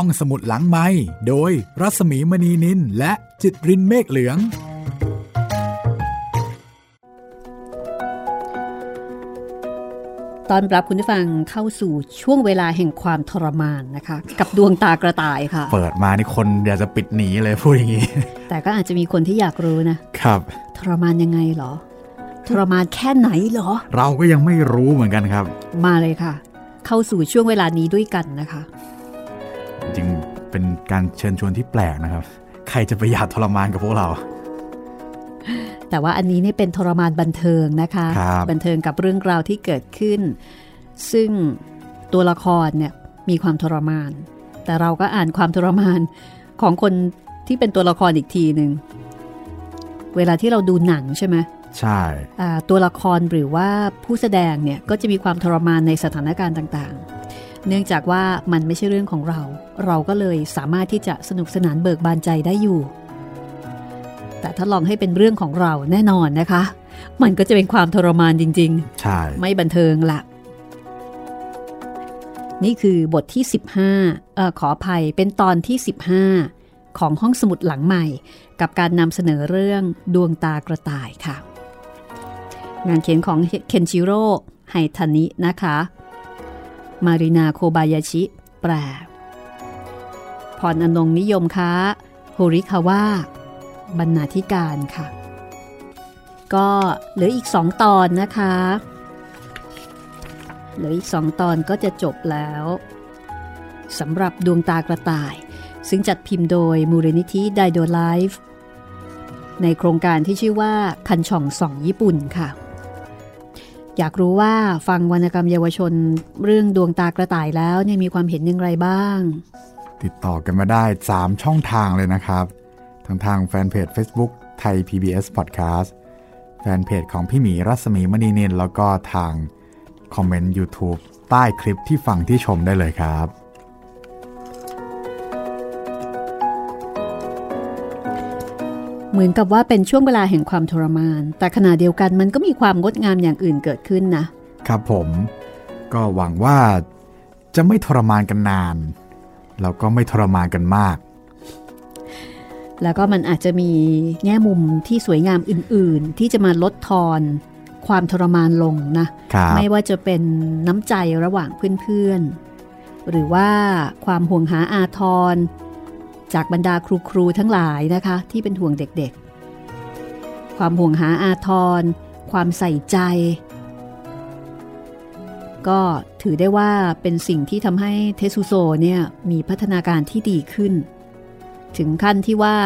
ห้องสมุดหลังไม้โดยรัสมีมณีนินและจิตรินเมฆเหลือง ตอนรับคุณผู้ฟังเข้าสู่ช่วงเวลาแห่งความทรมานนะคะ กับดวงตากระต่ายค่ะ เปิดมานี่คนอยากจะปิดหนีเลยพูดอย่างนี้ แต่ก็อาจจะมีคนที่อยากรู้นะครับ ทรมานยังไงเหรอ ทรมานแค่ไหนเหรอ เราก็ยังไม่รู้เหมือนกันครับ มาเลยค่ะ เข้าสู่ช่วงเวลานี้ด้วยกันนะคะ จริงเป็นการเชิญชวนที่แปลกนะครับ ใครจะไปอยากทรมานกับพวกเรา แต่ว่าอันนี้นี่เป็นทรมานบันเทิงนะคะครับบันเทิงกับเรื่องราวที่เกิดขึ้น ซึ่งตัวละครเนี่ยมีความทรมาน แต่เราก็อ่านความทรมานของคนที่เป็นตัวละครอีกทีหนึ่งเวลาที่เราดูหนังใช่ไหมใช่อ่าตัวละครหรือว่าผู้แสดงเนี่ยก็จะมีความทรมานในสถานการณ์ต่างๆ เนื่องจากว่ามันไม่ใช่เรื่องของเรา เราก็เลยสามารถที่จะสนุกสนานเบิกบานใจได้อยู่ แต่ถ้าลองให้เป็นเรื่องของเราแน่นอนนะคะ มันก็จะเป็นความทรมานจริงใช่ๆไม่บันเทิงละนี่คือบทที่ 15เอ่อขออภัยเป็นตอนที่ 15 ของห้องสมุดหลังใหม่ กับการนำเสนอเรื่องดวงตากระต่ายค่ะ งานเขียนของเคนจิโร่ไฮทานินะคะ มารินาโคบายาชิ แปลพรอนงค์ นิยมค้าโฮริคาวะบรรณาธิการค่ะ ก็เหลืออีกสองตอนนะคะ เหลืออีกสองตอนก็จะจบแล้วสำหรับดวงตากระต่าย ซึ่งจัดพิมพ์โดยมูลนิธิไดโดไลฟ์ในโครงการที่ชื่อว่าคันช่องส่องญี่ปุ่นค่ะ อยากรู้ว่าฟังวรรณกรรมเยาวชนเรื่องดวงตากระต่ายแล้วเนี่ยมีความเห็นอย่างไรบ้าง ติดต่อกันมาได้ 3 ช่องทางเลยนะครับ ทางทางแฟนเพจ Facebook ไทย PBS Podcast แฟนเพจของพี่หมีรัศมีมณีนินแล้วก็ทางคอมเมนต์ YouTube ใต้คลิปที่ฟังที่ชมได้เลยครับ เหมือนกับว่าเป็นช่วงเวลาแห่งความทรมาน แต่ขณะเดียวกันมันก็มีความงดงามอย่างอื่นเกิดขึ้นนะ ครับผมก็หวังว่าจะไม่ทรมานกันนาน แล้วก็ไม่ทรมานกันมาก แล้วก็มันอาจจะมีแง่มุมที่สวยงามอื่น ๆ ที่จะมาลดทอนความทรมานลงนะครับไม่ว่าจะเป็นน้ำใจระหว่างเพื่อน ๆ หรือว่าความห่วงหาอาทร จากบรรดาครูครูๆทั้งหลายนะคะ ที่เป็นห่วงเด็กๆ ความห่วงหาอาทร ความใส่ใจ ก็ถือได้ว่าเป็นสิ่งที่ทำให้เทสุโซเนี่ยมีพัฒนาการที่ดีขึ้น ถึงขั้นที่ว่า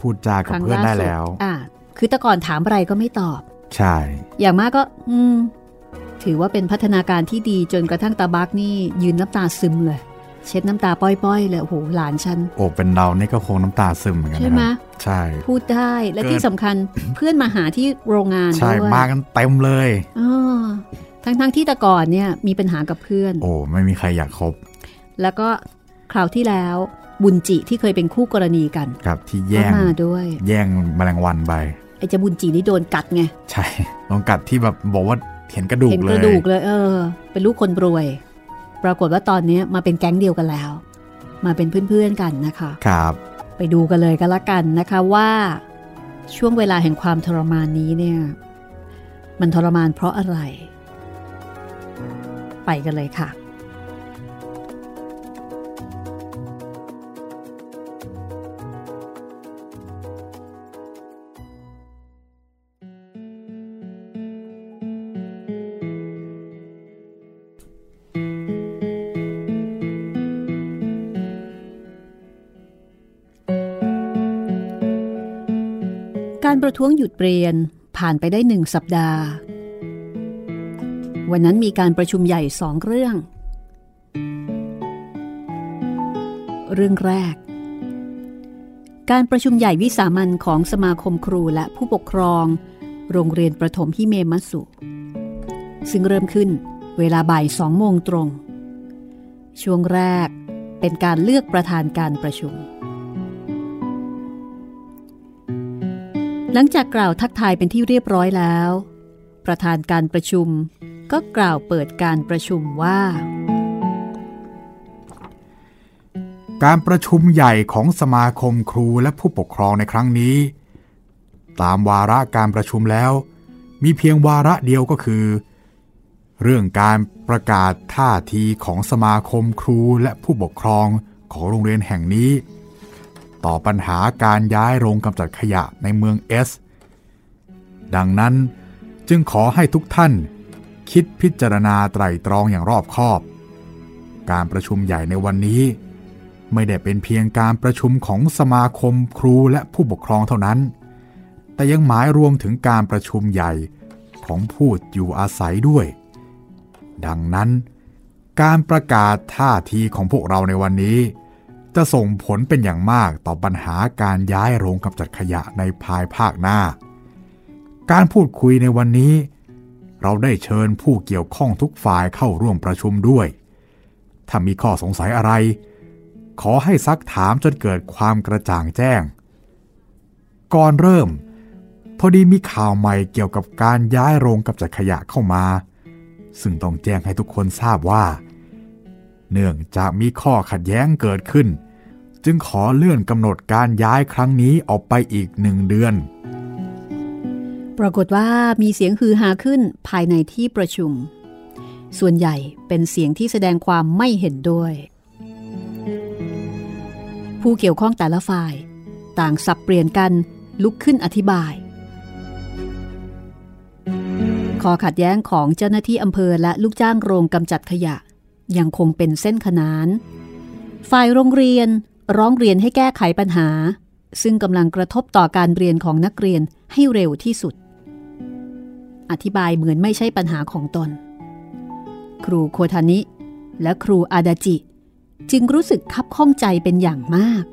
พูดจากับเพื่อนได้แล้วอ่าคือแต่ก่อนถามอะไรก็ไม่ตอบ ใช่ อย่างมากก็ อืม ถือว่าเป็นพัฒนาการที่ดีจนกระทั่งตาบักนี่ยืนน้ำตาซึมเลย เช็ดน้ำตาป้อยๆเลยโอ้โหหลานฉันโอ้เป็นเรานี่ก็คงน้ำตาซึมเหมือนกันใช่นะไหมครับใช่ พูดได้และเกิดที่สำคัญเพื่อนมาหาที่โรงงานใช่ด้วยมากันเต็มเลยอ๋อทั้งๆที่แต่ก่อนเนี่ยมีปัญหากับเพื่อน โอ้ไม่มีใครอยากคบ แล้วก็คราวที่แล้วบุญจิที่เคยเป็นคู่กรณีกัน ครับที่ก็แย่งมาด้วย แย่งแมลงวันไปไอ้เจะบุญจินี่โดนกัดไง ใช่ลองกัดที่แบบบอกว่าเห็นกระดูกเห็นเลกยระดูกเลย เออ เป็นลูกคนรวย ปรากฏว่าตอนนี้มาเป็นแก๊งเดียวกันแล้ว มาเป็นเพื่อนๆกันนะคะครับ ไปดูกันเลยกันละกันนะคะว่าช่วงเวลาแห่งความทรมานนี้เนี่ย มันทรมานเพราะอะไร ไปกันเลยค่ะ การประท้วงหยุดเรียนผ่านไปได้หนึ่งสัปดาห์ วันนั้นมีการประชุมใหญ่สองเรื่อง เรื่องแรก การประชุมใหญ่วิสามันของสมาคมครูและผู้ปกครอง โรงเรียนประถมฮิเมมัตสุ ซึ่งเริ่มขึ้นเวลาบ่ายสองโมงตรง ช่วงแรกเป็นการเลือกประธานการประชุม หลังจากกล่าวทักทายเป็นที่เรียบร้อยแล้ว ประธานการประชุมก็กล่าวเปิดการประชุมว่า การประชุมใหญ่ของสมาคมครูและผู้ปกครองในครั้งนี้ ตามวาระการประชุมแล้ว มีเพียงวาระเดียวก็คือ เรื่องการประกาศท่าทีของสมาคมครูและผู้ปกครองของโรงเรียนแห่งนี้ ต่อปัญหาการย้ายโรงกำจัดขยะในเมืองเอส ดังนั้นจึงขอให้ทุกท่าน คิดพิจารณาไตรตรองอย่างรอบคอบ การประชุมใหญ่ในวันนี้ ไม่ได้เป็นเพียงการประชุมของสมาคมครูและผู้ปกครองเท่านั้น แต่ยังหมายรวมถึงการประชุมใหญ่ของผู้อยู่อาศัยด้วย ดังนั้น การประกาศท่าทีของพวกเราในวันนี้ จะส่งผลเป็นอย่างมากต่อปัญหาการย้ายโรงกำจัดขยะในภายภาคหน้า การพูดคุยในวันนี้ เราได้เชิญผู้เกี่ยวข้องทุกฝ่ายเข้าร่วมประชุมด้วย ถ้ามีข้อสงสัยอะไร ขอให้ซักถามจนเกิดความกระจ่างแจ้ง ก่อนเริ่ม พอดีมีข่าวใหม่เกี่ยวกับการย้ายโรงกำจัดขยะเข้ามา ซึ่งต้องแจ้งให้ทุกคนทราบว่าเนื่องจากมีข้อขัดแย้งเกิดขึ้น จึงขอเลื่อนกำหนดการย้ายครั้งนี้ออกไปอีกหนึ่งเดือน ปรากฏว่ามีเสียงฮือฮาขึ้นภายในที่ประชุม ส่วนใหญ่เป็นเสียงที่แสดงความไม่เห็นด้วย ผู้เกี่ยวข้องแต่ละฝ่าย ต่างสับเปลี่ยนกันลุกขึ้นอธิบายขอขัดแย้งของเจ้าหน้าที่อำเภอและลูกจ้างโรงกำจัดขยะ ยังคงเป็นเส้นขนาน ฝ่ายโรงเรียน ร้องเรียนให้แก้ไขปัญหา ซึ่งกำลังกระทบต่อการเรียนของนักเรียนให้เร็วที่สุด อธิบายเหมือนไม่ใช่ปัญหาของตน ครูโคทานิ และครูอาดาจิ จึงรู้สึกคับข้องใจเป็นอย่างมาก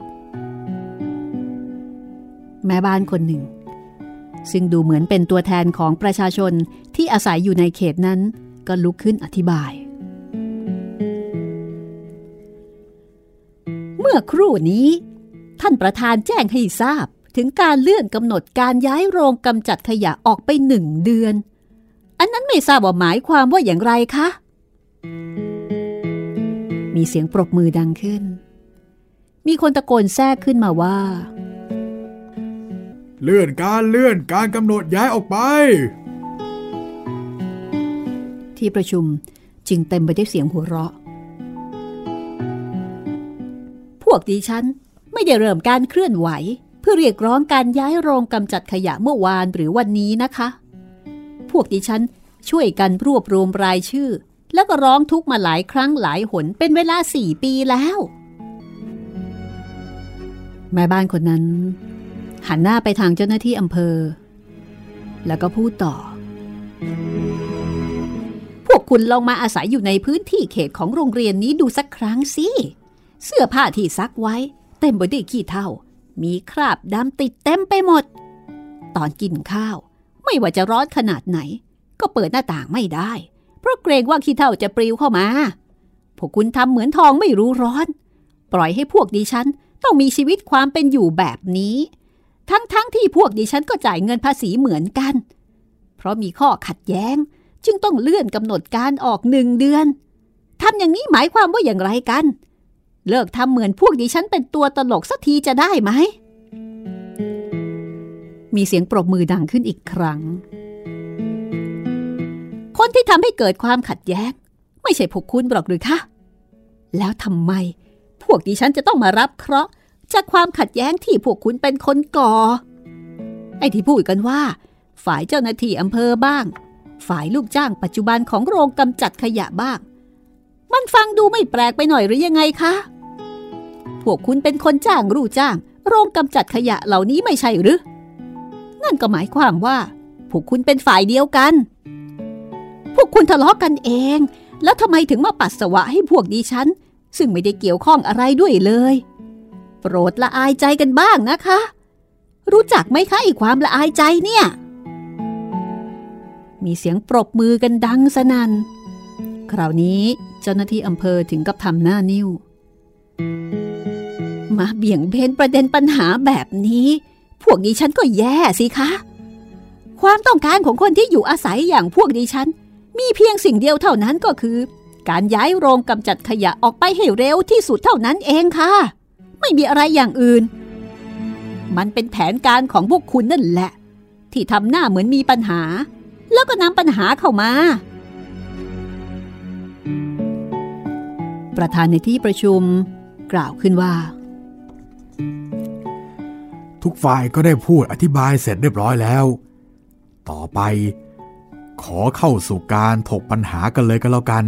แม่บ้านคนหนึ่ง ซึ่งดูเหมือนเป็นตัวแทนของประชาชนที่อาศัยอยู่ในเขตนั้นก็ลุกขึ้นอธิบาย เมื่อครู่นี้ ท่านประธานแจ้งให้ทราบถึงการเลื่อนกำหนดการย้ายโรงกำจัดขยะออกไปหนึ่งเดือน อันนั้นไม่ทราบว่าหมายความว่าอย่างไรคะ มีเสียงปรบมือดังขึ้น มีคนตะโกนแทรกขึ้นมาว่า เลื่อนการเลื่อนการกำหนดย้ายออกไป ที่ประชุมจึงเต็มไปด้วยเสียงหัวเราะ วกดิฉัน ไม่ได้เริ่มการเคลื่อนไหว เพื่อเรียกร้องการย้ายโรงกำจัดขยะเมื่อวานหรือวันนี้นะคะ พวกดิฉันช่วยกันรวบรวมรายชื่อ แล้วก็ร้องทุกมาหลายครั้งหลายหนเป็นเวลาสี่ปีแล้ว แม่บ้านคนนั้น หันหน้าไปทางเจ้าหน้าที่อำเภอ แล้วก็พูดต่อ พวกคุณลองมาอาศัยอยู่ในพื้นที่เขตของโรงเรียนนี้ดูสักครั้งสิ เสื้อผ้าที่ซักไว้ เต็มไปด้วยขี้เถ้า มีคราบดำติดเต็มไปหมด ตอนกินข้าว ไม่ว่าจะร้อนขนาดไหน ก็เปิดหน้าต่างไม่ได้ เพราะเกรงว่าขี้เถ้าจะปลิวเข้ามา พวกคุณทำเหมือนทองไม่รู้ร้อน ปล่อยให้พวกดิฉันต้องมีชีวิตความเป็นอยู่แบบนี้ ทั้งๆทที่พวกดิฉันก็จ่ายเงินภาษีเหมือนกัน เพราะมีข้อขัดแย้งจึงต้องเลื่อนกำหนดการออกหนึ่งเดือนทำอย่างนี้หมายความว่าอย่างไรกัน เลิกทำเหมือนพวกดิฉันเป็นตัวตลกสักทีจะได้ไหม มีเสียงปรบมือดังขึ้นอีกครั้ง คนที่ทำให้เกิดความขัดแย้ง ไม่ใช่พวกคุณหรอกหรือคะแล้วทำไม พวกดิฉันจะต้องมารับเคราะห์จากความขัดแย้งที่พวกคุณเป็นคนก่อ ไอ้ที่พูดกันว่า ฝ่ายเจ้าหน้าที่อำเภอบ้าง ฝ่ายลูกจ้างปัจจุบันของโรงกำจัดขยะบ้าง มันฟังดูไม่แปลกไปหน่อยหรือยังไงคะ พวกคุณเป็นคนจ้างรู้จ้าง โรงกำจัดขยะเหล่านี้ไม่ใช่หรือ นั่นก็หมายความว่า พวกคุณเป็นฝ่ายเดียวกัน พวกคุณทะเลาะกันเอง แล้วทำไมถึงมาปัสสาวะให้พวกดิฉัน ซึ่งไม่ได้เกี่ยวข้องอะไรด้วยเลย โปรดละอายใจกันบ้างนะคะ รู้จักไหมคะไอ้ความละอายใจเนี่ย มีเสียงปรบมือกันดังสนัน่น คราวนี้เจ้าหน้าที่อำเภอถึงกับทำหน้านิ้ว มาเบี่ยงเบนประเด็นปัญหาแบบนี้ พวกดิฉันก็แย่สิคะ ความต้องการของคนที่อยู่อาศัยอย่างพวกดิฉัน มีเพียงสิ่งเดียวเท่านั้นก็คือ การย้ายโรงกำจัดขยะออกไปให้เร็วที่สุดเท่านั้นเองค่ะ ไม่มีอะไรอย่างอื่น มันเป็นแผนการของพวกคุณนั่นแหละ ที่ทำหน้าเหมือนมีปัญหา แล้วก็นำปัญหาเข้ามา ประธานในที่ประชุม กล่าวขึ้นว่า ทุกฝ่ายก็ได้พูดอธิบายเสร็จเรียบร้อยแล้ว ต่อไป ขอเข้าสู่การถกปัญหากันเลยก็แล้วกัน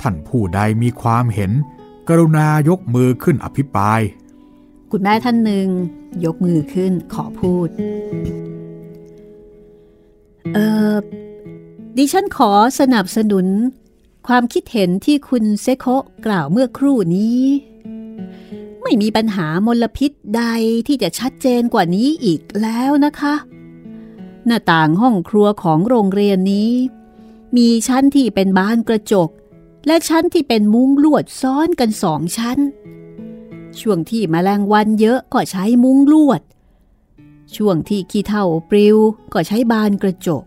ท่านผู้ใดมีความเห็น กรุณายกมือขึ้นอภิปราย คุณแม่ท่านหนึ่ง ยกมือขึ้นขอพูด เออดิฉันขอสนับสนุน ความคิดเห็นที่คุณเซโคะกล่าวเมื่อครู่นี้ ไม่มีปัญหามลพิษใดที่จะชัดเจนกว่านี้อีกแล้วนะคะ หน้าต่างห้องครัวของโรงเรียนนี้ มีชั้นที่เป็นบานกระจก และชั้นที่เป็นมุ้งลวดซ้อนกันสองชั้น ช่วงที่มแมลงวันเยอะก็ใช้มุ้งลวด ช่วงที่ขี้เถ้าปลิวก็ใช้บานกระจก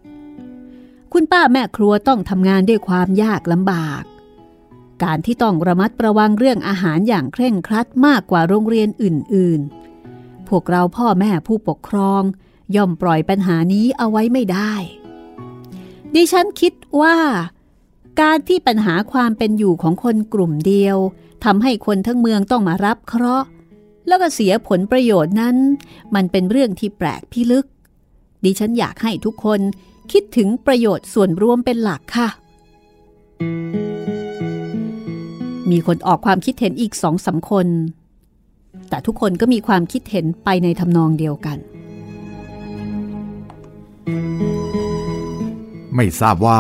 คุณป้าแม่ครัวต้องทำงานด้วยความยากลำบาก การที่ต้องระมัดระวังเรื่องอาหารอย่างเคร่งครัดมากกว่าโรงเรียนอื่น ๆ พวกเราพ่อแม่ผู้ปกครอง ย่อมปล่อยปัญหานี้เอาไว้ไม่ได้ ดิฉันคิดว่า การที่ปัญหาความเป็นอยู่ของคนกลุ่มเดียวทำให้คนทั้งเมืองต้องมารับเคราะห์แล้วก็เสียผลประโยชน์นั้น มันเป็นเรื่องที่แปลกพิลึก ดิฉันอยากให้ทุกคน คิดถึงประโยชน์ส่วนรวมเป็นหลักค่ะ มีคนออกความคิดเห็นอีกสองสาคน แต่ทุกคนก็มีความคิดเห็นไปในทำนองเดียวกัน ไม่ทราบว่า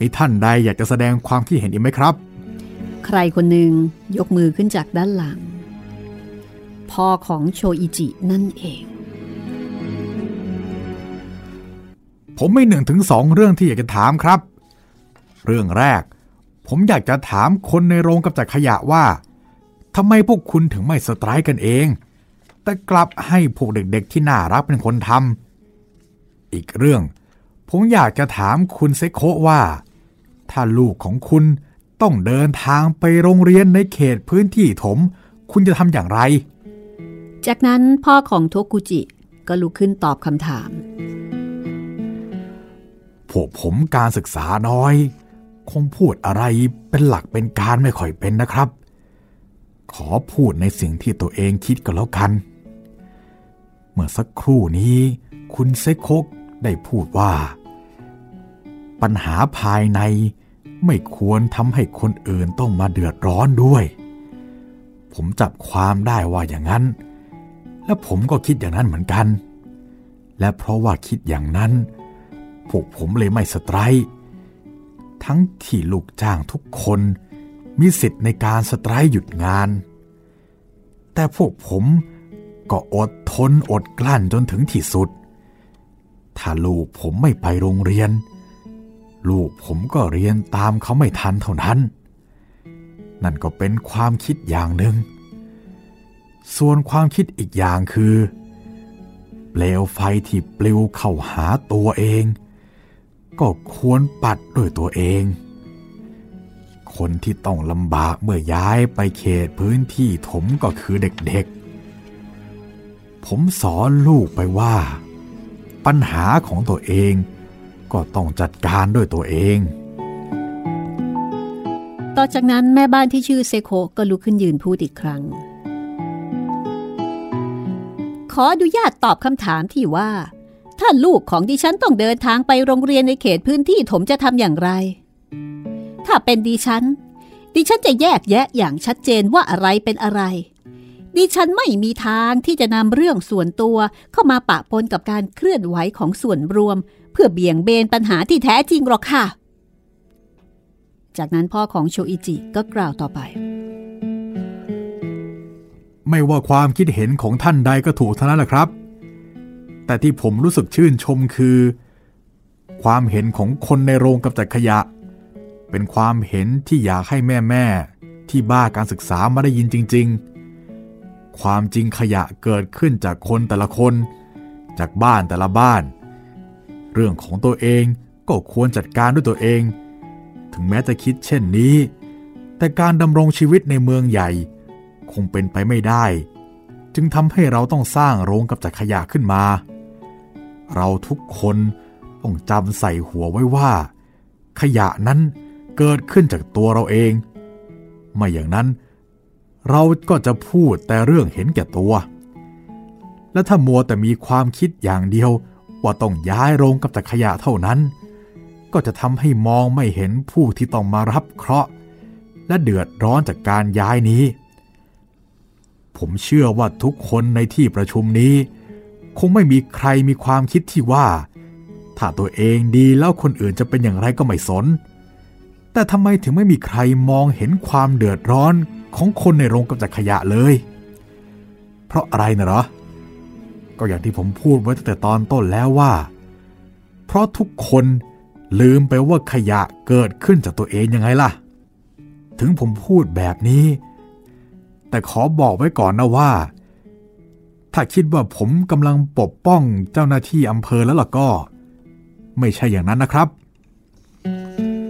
มีท่านใดอยากจะแสดงความคิดเห็นอีกไหมครับ ใครคนหนึ่งยกมือขึ้นจากด้านหลัง พ่อของโชอิจินั่นเอง ผมไม่หนึ่งถึงสองเรื่องที่อยากจะถามครับ เรื่องแรก ผมอยากจะถามคนในโรงกับจัดขยะว่าทำไมพวกคุณถึงไม่สไตร์กันเอง แต่กลับให้พวกเด็กๆที่น่ารักเป็นคนทำอีกเรื่อง ผมอยากจะถามคุณเซโคว่า ถ้าลูกของคุณต้องเดินทางไปโรงเรียนในเขตพื้นที่ถม คุณจะทำอย่างไร จากนั้นพ่อของโทกุจิก็ลุกขึ้นตอบคำถาม พวกผมการศึกษาน้อย คงพูดอะไรเป็นหลักเป็นการไม่ค่อยเป็นนะครับ ขอพูดในสิ่งที่ตัวเองคิดก็แล้วกัน เมื่อสักครู่นี้คุณเซโคกได้พูดว่า ปัญหาภายในไม่ควรทำให้คนอื่นต้องมาเดือดร้อนด้วย ผมจับความได้ว่าอย่างนั้น และผมก็คิดอย่างนั้นเหมือนกัน และเพราะว่าคิดอย่างนั้น พวกผมเลยไม่สไตร์ ทั้งที่ลูกจ้างทุกคนมีสิทธิ์ในการสไตร์หยุดงาน แต่พวกผมก็อดทนอดกลั้นจนถึงที่สุด ถ้าลูกผมไม่ไปโรงเรียน ลูกผมก็เรียนตามเขาไม่ทันเท่านั้น นั่นก็เป็นความคิดอย่างหนึ่ง ส่วนความคิดอีกอย่างคือ เปลวไฟที่ปลิวเข้าหาตัวเอง ก็ควรปัดด้วยตัวเอง คนที่ต้องลำบากเมื่อย้ายไปเขตพื้นที่ถมก็คือเด็กๆ ผมสอนลูกไปว่า ปัญหาของตัวเองก็ต้องจัดการด้วยตัวเอง ต่อจากนั้นแม่บ้านที่ชื่อเซโคก็ลุกขึ้นยืนพูดอีกครั้ง ขออนุญาตตอบคำถามที่ว่า ถ้าลูกของดิฉันต้องเดินทางไปโรงเรียนในเขตพื้นที่ถมจะทำอย่างไร ถ้าเป็นดิฉัน ดิฉันจะแยกแยะอย่างชัดเจนว่าอะไรเป็นอะไร ดิฉันไม่มีทางที่จะนำเรื่องส่วนตัวเข้ามาปะปนกับการเคลื่อนไหวของส่วนรวม เพื่อเบี่ยงเบนปัญหาที่แท้จริงหรอกค่ะ จากนั้นพ่อของโชอิจิก็กล่าวต่อไปไม่ว่าความคิดเห็นของท่านใดก็ถูกเท่านั้นแหละครับ แต่ที่ผมรู้สึกชื่นชมคือ ความเห็นของคนในโรงกำจัดขยะ เป็นความเห็นที่อยากให้แม่แม่ๆที่บ้าการศึกษามาได้ยินจริง ๆ ความจริงขยะเกิดขึ้นจากคนแต่ละคน จากบ้านแต่ละบ้าน เรื่องของตัวเองก็ควรจัดการด้วยตัวเอง ถึงแม้จะคิดเช่นนี้ แต่การดำรงชีวิตในเมืองใหญ่ คงเป็นไปไม่ได้ จึงทำให้เราต้องสร้างโรงกับจัดขยะขึ้นมา เราทุกคนต้องจำใส่หัวไว้ว่า ขยะนั้นเกิดขึ้นจากตัวเราเอง ไม่อย่างนั้น เราก็จะพูดแต่เรื่องเห็นแก่ตัว และถ้ามัวแต่มีความคิดอย่างเดียวว่าต้องย้ายโรงกับจักขยะเท่านั้น ก็จะทำให้มองไม่เห็นผู้ที่ต้องมารับเคราะห์ และเดือดร้อนจากการย้ายนี้ ผมเชื่อว่าทุกคนในที่ประชุมนี้ คงไม่มีใครมีความคิดที่ว่า ถ้าตัวเองดีแล้วคนอื่นจะเป็นอย่างไรก็ไม่สน แต่ทำไมถึงไม่มีใครมองเห็นความเดือดร้อนของคนในโรงกำจัดขยะเลย เพราะอะไรนะหรอ ก็อย่างที่ผมพูดไว้ตั้งแต่ตอนต้นแล้วว่า เพราะทุกคนลืมไปว่าขยะเกิดขึ้นจากตัวเองยังไงล่ะ ถึงผมพูดแบบนี้ แต่ขอบอกไว้ก่อนนะว่า ถ้าคิดว่าผมกำลังปกป้องเจ้าหน้าที่อำเภอแล้วล่ะก็ ไม่ใช่อย่างนั้นนะครับ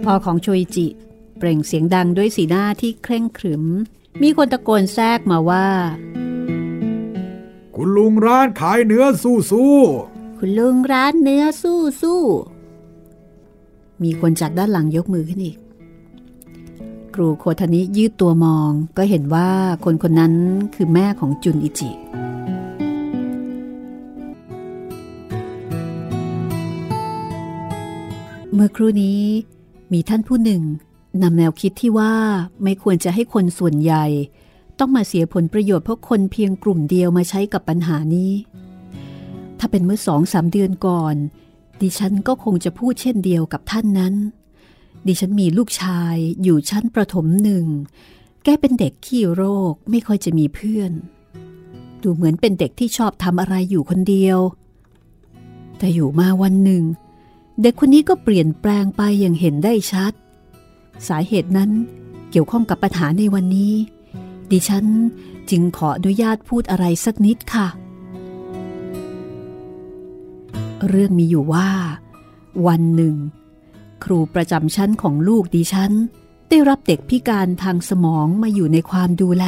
พ่อของโชยจิ เปล่งเสียงดังด้วยสีหน้าที่เคร่งขรึม มีคนตะโกนแทรกมาว่า คุณลุงร้านขายเนื้อสู้สู้คุณลุงร้านเนื้อสู้สู้มีคนจากด้านหลังยกมือขึ้นอีก ครูโคทนิยืดตัวมองก็เห็นว่าคนคนนั้นคือแม่ของจุนอิจิ มื่อครู่นี้มีท่านผู้หนึ่งนำแนวคิดที่ว่าไม่ควรจะให้คนส่วนใหญ่ ต้องมาเสียผลประโยชน์เพราะคนเพียงกลุ่มเดียวมาใช้กับปัญหานี้ ถ้าเป็นเมื่อสองสามเดือนก่อน ดิฉันก็คงจะพูดเช่นเดียวกับท่านนั้น ดิฉันมีลูกชายอยู่ชั้นประถมหนึ่ง แกเป็นเด็กขี้โรคไม่ค่อยจะมีเพื่อน ดูเหมือนเป็นเด็กที่ชอบทำอะไรอยู่คนเดียว แต่อยู่มาวันหนึ่งเเด็กคนนี้ก็เปลี่ยนแปลงไปอย่างเห็นได้ชัด สาเหตุนั้นเกี่ยวข้องกับปัญหาในวันนี้ ดิฉันจึงขออนุญาตพูดอะไรสักนิดค่ะ เรื่องมีอยู่ว่า วันหนึ่ง ครูประจำชั้นของลูกดิฉัน ได้รับเด็กพิการทางสมองมาอยู่ในความดูแล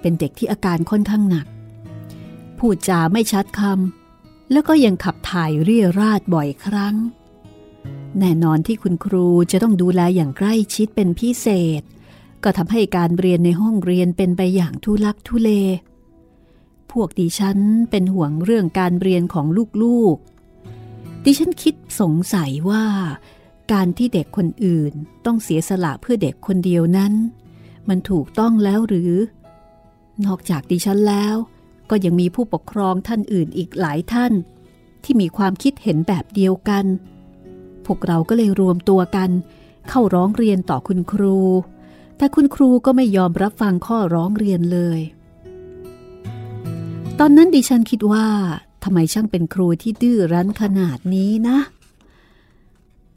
เป็นเด็กที่อาการค่อนข้างหนัก พูดจาไม่ชัดคำ แล้วก็ยังขับถ่ายเรียราดบ่อยครั้ง แน่นอนที่คุณครูจะต้องดูแลอย่างใกล้ชิดเป็นพิเศษ ก็ทำให้การเรียนในห้องเรียนเป็นไปอย่างทุลักทุเล พวกดิฉันเป็นห่วงเรื่องการเรียนของลูกๆ ดิฉันคิดสงสัยว่า การที่เด็กคนอื่นต้องเสียสละเพื่อเด็กคนเดียวนั้น มันถูกต้องแล้วหรือ นอกจากดิฉันแล้ว ก็ยังมีผู้ปกครองท่านอื่นอีกหลายท่าน ที่มีความคิดเห็นแบบเดียวกัน พวกเราก็เลยรวมตัวกัน เข้าร้องเรียนต่อคุณครู แต่คุณครูก็ไม่ยอมรับฟังข้อร้องเรียนเลย ตอนนั้นดิฉันคิดว่าทำไมช่างเป็นครูที่ดื้อรั้นขนาดนี้นะ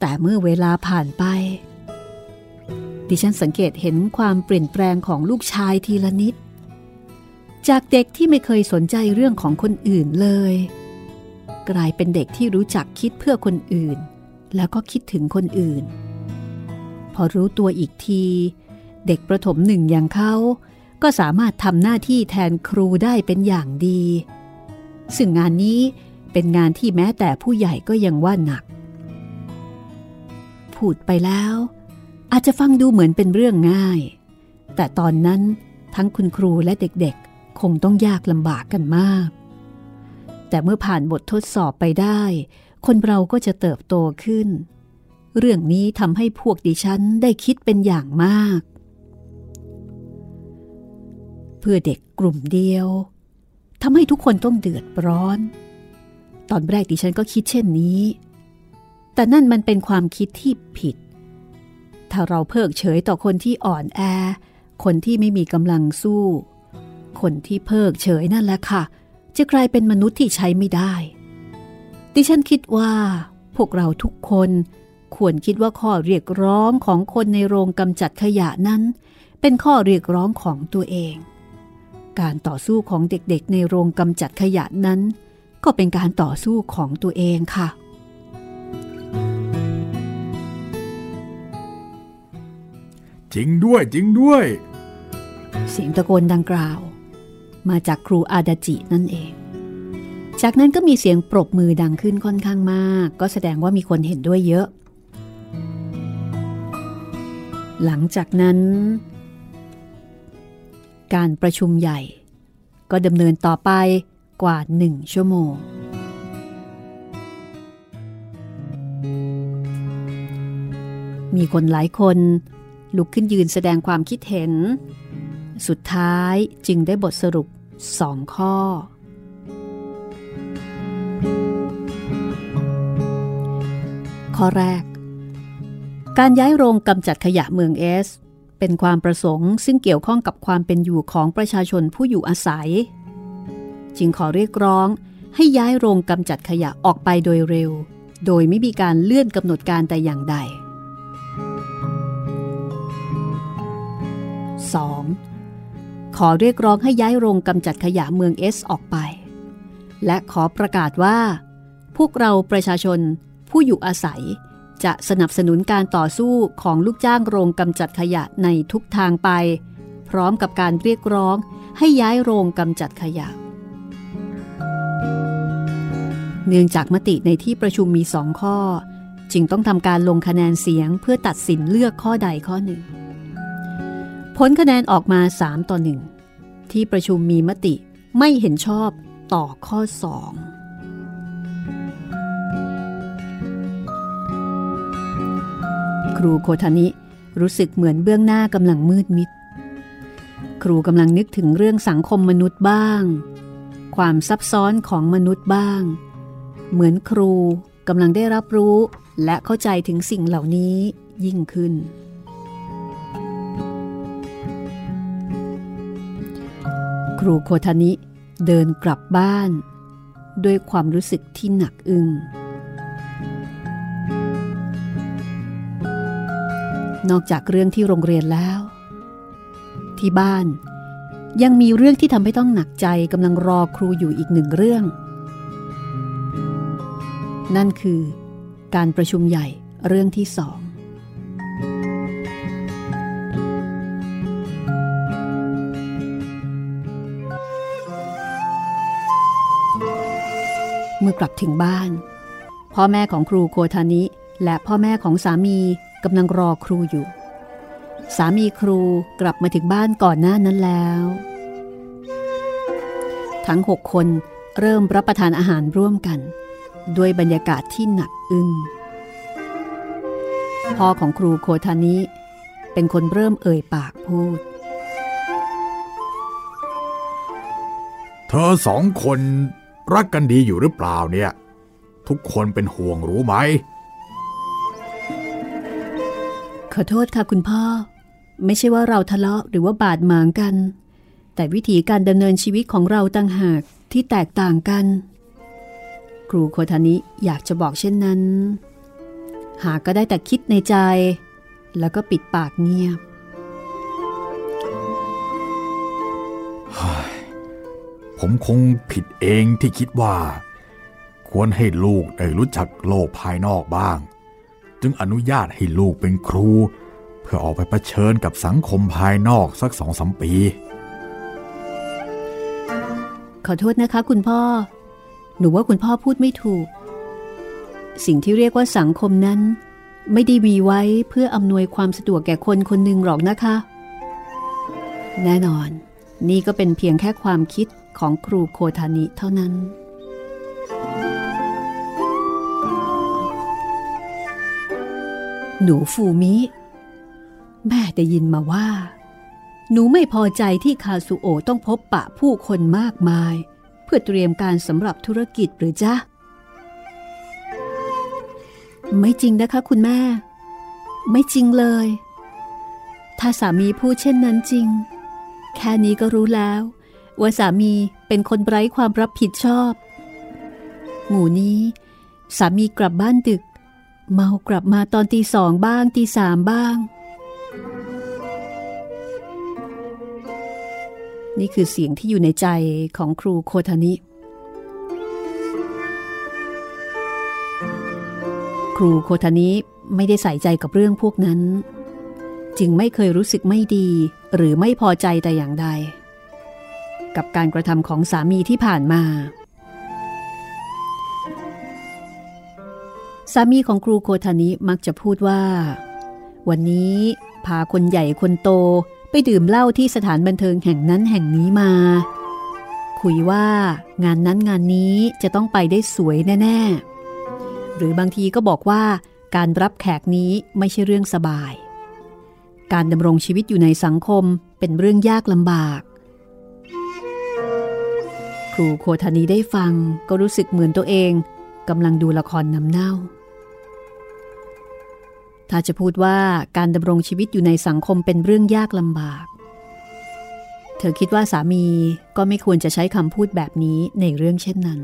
แต่เมื่อเวลาผ่านไป ดิฉันสังเกตเห็นความเปลี่ยนแปลงของลูกชายทีละนิด จากเด็กที่ไม่เคยสนใจเรื่องของคนอื่นเลย กลายเป็นเด็กที่รู้จักคิดเพื่อคนอื่น แล้วก็คิดถึงคนอื่น พอรู้ตัวอีกที เด็กประถมหนึ่งอย่างเขาก็สามารถทำหน้าที่แทนครูได้เป็นอย่างดี ซึ่งงานนี้เป็นงานที่แม้แต่ผู้ใหญ่ก็ยังว่าหนัก พูดไปแล้ว อาจจะฟังดูเหมือนเป็นเรื่องง่าย แต่ตอนนั้นทั้งคุณครูและเด็กๆ คงต้องยากลำบากกันมาก แต่เมื่อผ่านบททดสอบไปได้ คนเราก็จะเติบโตขึ้น เรื่องนี้ทำให้พวกดิฉันได้คิดเป็นอย่างมาก เพื่อเด็กกลุ่มเดียวทำให้ทุกคนต้องเดือดร้อน ตอนแรกดิฉันก็คิดเช่นนี้ แต่นั่นมันเป็นความคิดที่ผิด ถ้าเราเพิกเฉยต่อคนที่อ่อนแอ คนที่ไม่มีกำลังสู้ คนที่เพิกเฉยนั่นแหละค่ะ จะกลายเป็นมนุษย์ที่ใช้ไม่ได้ ดิฉันคิดว่า พวกเราทุกคนควรคิดว่าข้อเรียกร้องของคนในโรงกำจัดขยะนั้น เป็นข้อเรียกร้องของตัวเอง การต่อสู้ของเด็กๆ ในโรงกำจัดขยะนั้น ก็เป็นการต่อสู้ของตัวเองค่ะ จริงด้วยจริงด้วย เสียงตะโกนดังกล่าว มาจากครูอาดาจินั่นเอง จากนั้นก็มีเสียงปรบมือดังขึ้นค่อนข้างมาก ก็แสดงว่ามีคนเห็นด้วยเยอะ หลังจากนั้น การประชุมใหญ่ ก็ดำเนินต่อไปกว่าหนึ่งชั่วโมง มีคนหลายคนลุกขึ้นยืนแสดงความคิดเห็น สุดท้ายจึงได้บทสรุปสองข้อ ข้อแรก การย้ายโรงกำจัดขยะเมืองเอส เป็นความประสงค์ซึ่งเกี่ยวข้องกับความเป็นอยู่ของประชาชนผู้อยู่อาศัย จึงขอเรียกร้องให้ย้ายโรงกำจัดขยะออกไปโดยเร็ว โดยไม่มีการเลื่อนกำหนดการแต่อย่างใด 2. ขอเรียกร้องให้ย้ายโรงกำจัดขยะเมืองเอสออกไป และขอประกาศว่า พวกเราประชาชนผู้อยู่อาศัยจะสนับสนุนการต่อสู้ของลูกจ้างโรงกำจัดขยะในทุกทางไป พร้อมกับการเรียกร้องให้ย้ายโรงกำจัดขยะ เนื่องจากมติในที่ประชุมมีสองข้อ จึงต้องทำการลงคะแนนเสียงเพื่อตัดสินเลือกข้อใดข้อหนึ่ง ผลคะแนนออกมา 3 ต่อ 1 ที่ประชุมมีมติไม่เห็นชอบต่อข้อ 2 ครูโคทานิรู้สึกเหมือนเบื้องหน้ากำลังมืดมิด ครูกำลังนึกถึงเรื่องสังคมมนุษย์บ้าง ความซับซ้อนของมนุษย์บ้าง เหมือนครูกำลังได้รับรู้และเข้าใจถึงสิ่งเหล่านี้ยิ่งขึ้น ครูโคทานิเดินกลับบ้าน ด้วยความรู้สึกที่หนักอึง้งนอกจากเรื่องที่โรงเรียนแล้ว ที่บ้านยังมีเรื่องที่ทำให้ต้องหนักใจกำลังรอครูอยู่อีกหนึ่งเรื่อง นั่นคือการประชุมใหญ่เรื่องที่สอง มื่อกลับถึงบ้าน พ่อแม่ของครูโคทานิ และพ่อแม่ของสามีกำลังรอครูอยู่ สามีครูกลับมาถึงบ้านก่อนหน้านั้นแล้ว ทั้งหกคนเริ่มรับประทานอาหารร่วมกัน ด้วยบรรยากาศที่หนักอึ้งพ่อของครูโคทานิเป็นคนเริ่มเอ่ยปากพูด เธอสองคน รักกันดีอยู่หรือเปล่าเนี่ย ทุกคนเป็นห่วงรู้ไหม ขอโทษค่ะคุณพ่อ ไม่ใช่ว่าเราทะเลาะหรือว่าบาดหมางกัน แต่วิธีการดำเนินชีวิตของเราต่างหากที่แตกต่างกัน ครูโคทานิอยากจะบอกเช่นนั้น หากก็ได้แต่คิดในใจ แล้วก็ปิดปากเงียบ ผมคงผิดเองที่คิดว่า ควรให้ลูกได้รู้จักโลกภายนอกบ้าง จึงอนุญาตให้ลูกเป็นครู เพื่อออกไปเผชิญกับสังคมภายนอกสักสองสามปี ขอโทษนะคะคุณพ่อ หนูว่าคุณพ่อพูดไม่ถูก สิ่งที่เรียกว่าสังคมนั้น ไม่ได้มีไว้เพื่ออำนวยความสะดวกแก่คนคนหนึ่งหรอกนะคะ แน่นอน นี่ก็เป็นเพียงแค่ความคิด ของครูโคทานิเท่านั้น หนูฟูมิ แม่ได้ยินมาว่า หนูไม่พอใจที่คาสุโอะต้องพบปะผู้คนมากมาย เพื่อเตรียมการสำหรับธุรกิจหรือจ๊ะ ไม่จริงนะคะคุณแม่ ไม่จริงเลย ถ้าสามีพูดเช่นนั้นจริง แค่นี้ก็รู้แล้ว ว่าสามีเป็นคนไร้ความรับผิดชอบ หมู่นี้ สามีกลับบ้านดึก เมากลับมาตอนตีสองบ้างตีสามบ้าง นี่คือเสียงที่อยู่ในใจของครูโคทานิ ครูโคทานิไม่ได้ใส่ใจกับเรื่องพวกนั้นจจึงไม่เคยรู้สึกไม่ดีหรือไม่พอใจแต่อย่างใด กับการกระทำของสามีที่ผ่านมา สามีของครูโคทานิมักจะพูดว่า วันนี้พาคนใหญ่คนโตไปดื่มเหล้าที่สถานบันเทิงแห่งนั้นแห่งนี้มา คุยว่างานนั้นงานนี้จะต้องไปได้สวยแน่ ๆ หรือบางทีก็บอกว่าการรับแขกนี้ไม่ใช่เรื่องสบาย การดำรงชีวิตอยู่ในสังคมเป็นเรื่องยากลำบาก รูโคทานีได้ฟังก็รู้สึกเหมือนตัวเองกำลังดูละครน้ำเน่า ถ้าจะพูดว่าการดำรงชีวิตอยู่ในสังคมเป็นเรื่องยากลำบาก เธอคิดว่าสามีก็ไม่ควรจะใช้คำพูดแบบนี้ในเรื่องเช่นนั้น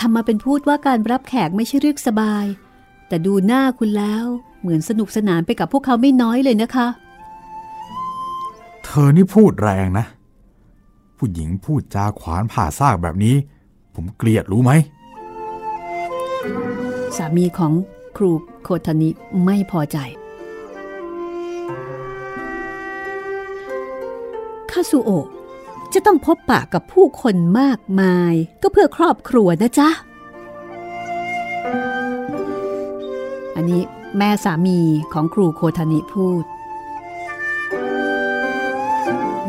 ทำมาเป็นพูดว่าการรับแขกไม่ใช่เรื่องสบาย แต่ดูหน้าคุณแล้วเหมือนสนุกสนานไปกับพวกเขาไม่น้อยเลยนะคะ เธอนี่พูดแรงนะ ผู้หญิงพูดจาขวานผ่าซากแบบนี้ ผมเกลียดรู้ไหม สามีของครูโคทานิไม่พอใจคาซูโอะจะต้องพบปะกับผู้คนมากมาย ก็เพื่อครอบครัวนะจ๊ะ อันนี้แม่สามีของครูโคทานิพูด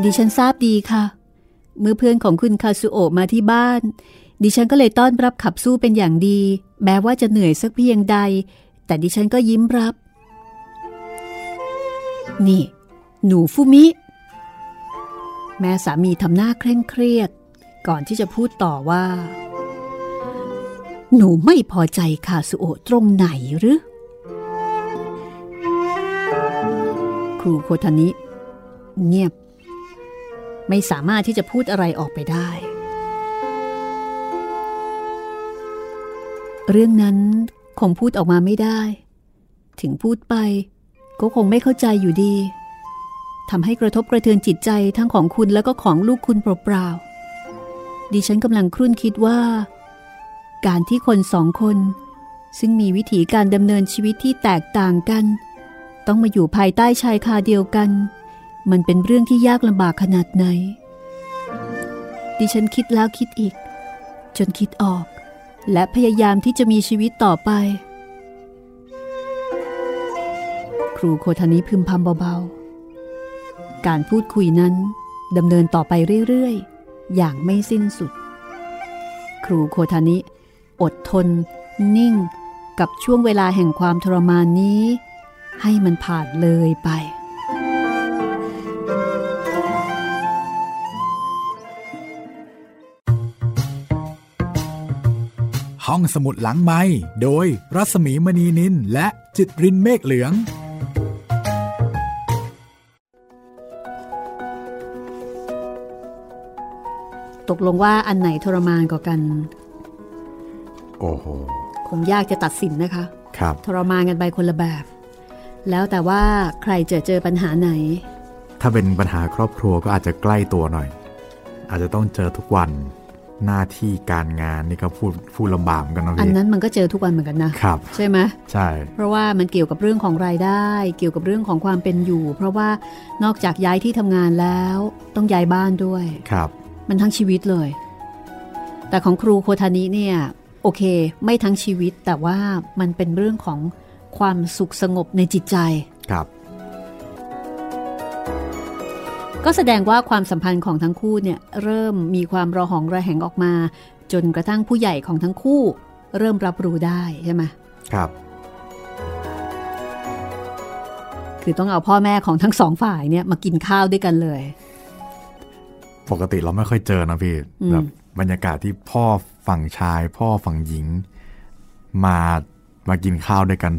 ดิฉันทราบดีค่ะ เมื่อเพื่อนของคุณคาซูโอะมาที่บ้าน ดิฉันก็เลยต้อนรับขับสู้เป็นอย่างดี แม้ว่าจะเหนื่อยสักเพียงใด แต่ดิฉันก็ยิ้มรับ นี่ หนูฟูมิ แม่สามีทำหน้าเคร่งเครียด ก่อนที่จะพูดต่อว่า หนูไม่พอใจคาสุโอะตรงไหนหรือ ครูโคทานิ เงียบ ไม่สามารถที่จะพูดอะไรออกไปได้ เรื่องนั้นคงพูดออกมาไม่ได้ ถึงพูดไปก็คงไม่เข้าใจอยู่ดีทำให้กระทบกระเทือนจิตใจทั้งของคุณแล้วก็ของลูกคุณเปล่าๆดิฉันกำลังครุ่นคิดว่า การที่คนสองคน ซึ่งมีวิถีการดำเนินชีวิตที่แตกต่างกัน ต้องมาอยู่ภายใต้ชายคาเดียวกัน มันเป็นเรื่องที่ยากลำบากขนาดไหน ดิฉันคิดแล้วคิดอีก จนคิดออก และพยายามที่จะมีชีวิตต่อไป ครูโคทานิพึมพำเบาๆ การพูดคุยนั้นดำเนินต่อไปเรื่อยๆ อย่างไม่สิ้นสุด ครูโคทานิ อดทน นิ่ง กับช่วงเวลาแห่งความทรมานนี้ ให้มันผ่านเลยไป ห้องสมุดหลังไม้โดยรัสมีมณีนินและจิตรินเมฆเหลือง ตกลงว่าอันไหนทรมานกว่ากัน โอ้โห คงยากจะตัดสินนะคะ ครับ ทรมานกันไปคนละแบบ แล้วแต่ว่าใครจะเจอปัญหาไหน ถ้าเป็นปัญหาครอบครัวก็อาจจะใกล้ตัวหน่อย อาจจะต้องเจอทุกวัน หน้าที่การงานนี่ก็พูดพูดลำบากเหมือนกันนะอันพี่นั้นมันก็เจอทุกวันเหมือนกันนะครับใช่ไหมใช่ เพราะว่ามันเกี่ยวกับเรื่องของรายได้ เกี่ยวกับเรื่องของความเป็นอยู่ เพราะว่านอกจากย้ายที่ทำงานแล้วต้องย้ายบ้านด้วยครับ มันทั้งชีวิตเลย แต่ของครูโคทานิเนี่ยโอเค ไม่ทั้งชีวิตแต่ว่ามันเป็นเรื่องของความสุขสงบในจิตใจครับ ก็แสดงว่าความสัมพันธ์ของทั้งคู่เนี่ยเริ่มมีความระหองระแหงออกมา จนกระทั่งผู้ใหญ่ของทั้งคู่ เริ่มรับรู้ได้ใช่ไหมครับ คือต้องเอาพ่อแม่ของทั้งสองฝ่ายเนี่ยมากินข้าวด้วยกันเลย ปกติเราไม่ค่อยเจอนะพี่อืมแบบบรรยากาศที่พ่อฝั่งชาย พ่อฝั่งหญิง มามากินข้าวด้วยกัน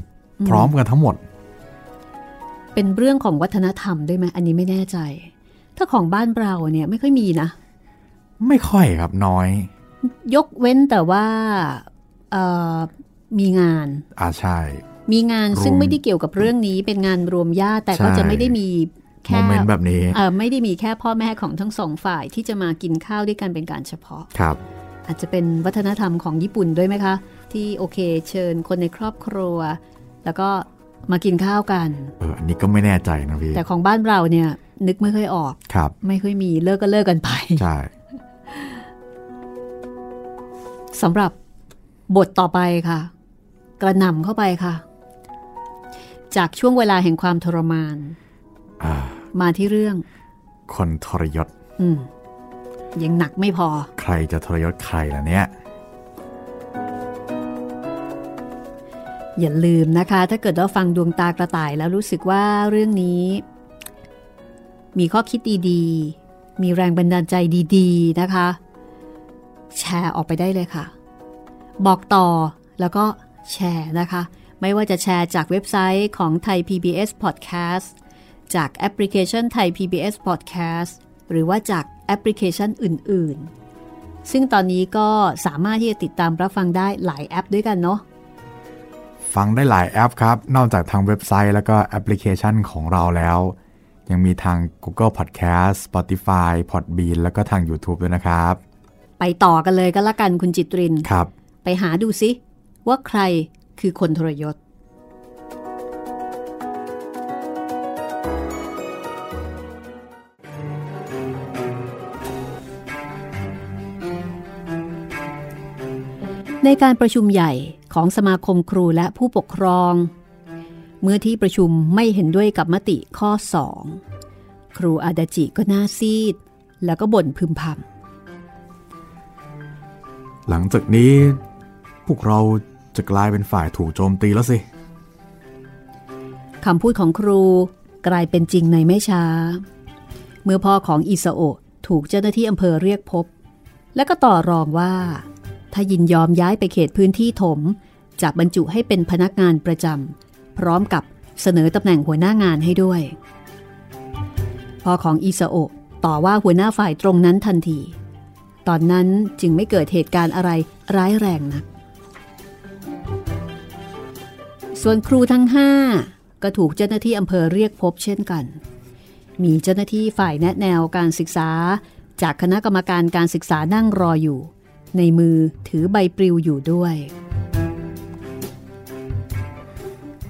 พร้อมกันทั้งหมด เป็นเรื่องของวัฒนธรรมด้วยไหมอันนี้ไม่แน่ใจ ถ้าของบ้านเราเนี่ยไม่ค่อยมีนะ ไม่ค่อยครับน้อย ยกเว้นแต่ว่าเอ่อมีงานอาใช่ มีงานซึ่งรวมไม่ได้เกี่ยวกับเรื่องนี้เป็นงานรวมญาติแต่ก็ใช่จะไม่ได้มีโมแค่เมนต์แบบนี้เออไม่ได้มีแค่พ่อแม่ของทั้งสองฝ่ายที่จะมากินข้าวด้วยกันเป็นการเฉพาะครับ อาจจะเป็นวัฒนธรรมของญี่ปุ่นด้วยไหมคะ ที่โอเคเชิญคนในครอบครัว แล้วก็ มากินข้าวกันเอออันนี้ก็ไม่แน่ใจนะพี่แต่ของบ้านเราเนี่ย นึกไม่ค่อยออกครับ ไม่ค่อยมีเลิกก็เลิกกันไปใช่สำหรับบทต่อไปค่ะ กระหน่ำเข้าไปค่ะ จากช่วงเวลาแห่งความทรมานอ่ามาที่เรื่อง คนทรยศอืมยังหนักไม่พอ ใครจะทรยศใครล่ะเนี่ย อย่าลืมนะคะ ถ้าเกิดว่าฟังดวงตากระต่ายแล้วรู้สึกว่าเรื่องนี้ มีข้อคิดดีๆ มีแรงบันดาลใจดีๆนะคะ แชร์ออกไปได้เลยค่ะ บอกต่อแล้วก็แชร์นะคะ ไม่ว่าจะแชร์จากเว็บไซต์ของไทย PBS Podcast จากแอปพลิเคชันไทย PBS Podcast หรือว่าจากแอปพลิเคชันอื่น ๆ ซึ่งตอนนี้ก็สามารถที่จะติดตามรับฟังได้หลายแอปด้วยกันเนาะ ฟังได้หลายแอปครับ นอกจากทางเว็บไซต์แล้วก็แอปพลิเคชันของเราแล้ว ยังมีทาง Google Podcast Spotify Podbean แล้วก็ทาง YouTube ด้วยนะครับ ไปต่อกันเลยก็แล้วกันคุณจิตรินครับ ไปหาดูซิว่าใครคือคนทรยศ ในการประชุมใหญ่ของสมาคมครูและผู้ปกครอง เมื่อที่ประชุมไม่เห็นด้วยกับมติข้อ 2 ครูอาดาจิก็หน้าซีด แล้วก็บ่นพึมพำหลังจากนี้ พวกเราจะกลายเป็นฝ่ายถูกโจมตีแล้วสิคำพูดของครูกลายเป็นจริงในไม่ช้า เมื่อพ่อของอิซาโอะถูกเจ้าหน้าที่อำเภอเรียกพบ และก็ต่อรองว่า ถ้ายินยอมย้ายไปเขตพื้นที่ถม จะบรรจุให้เป็นพนักงานประจำพร้อมกับเสนอตำแหน่งหัวหน้างานให้ด้วยพ่อของอิซาโอต่อว่าหัวหน้าฝ่ายตรงนั้นทันที ตอนนั้นจึงไม่เกิดเหตุการณ์อะไรร้ายแรงนัก ส่วนครูทั้งห้าก็ถูกเจ้าหน้าที่อำเภอเรียกพบเช่นกัน มีเจ้าหน้าที่ฝ่ายแนะแนวการศึกษา จากคณะกรรมการการศึกษานั่งรออยู่ ในมือถือใบปลิวอยู่ด้วย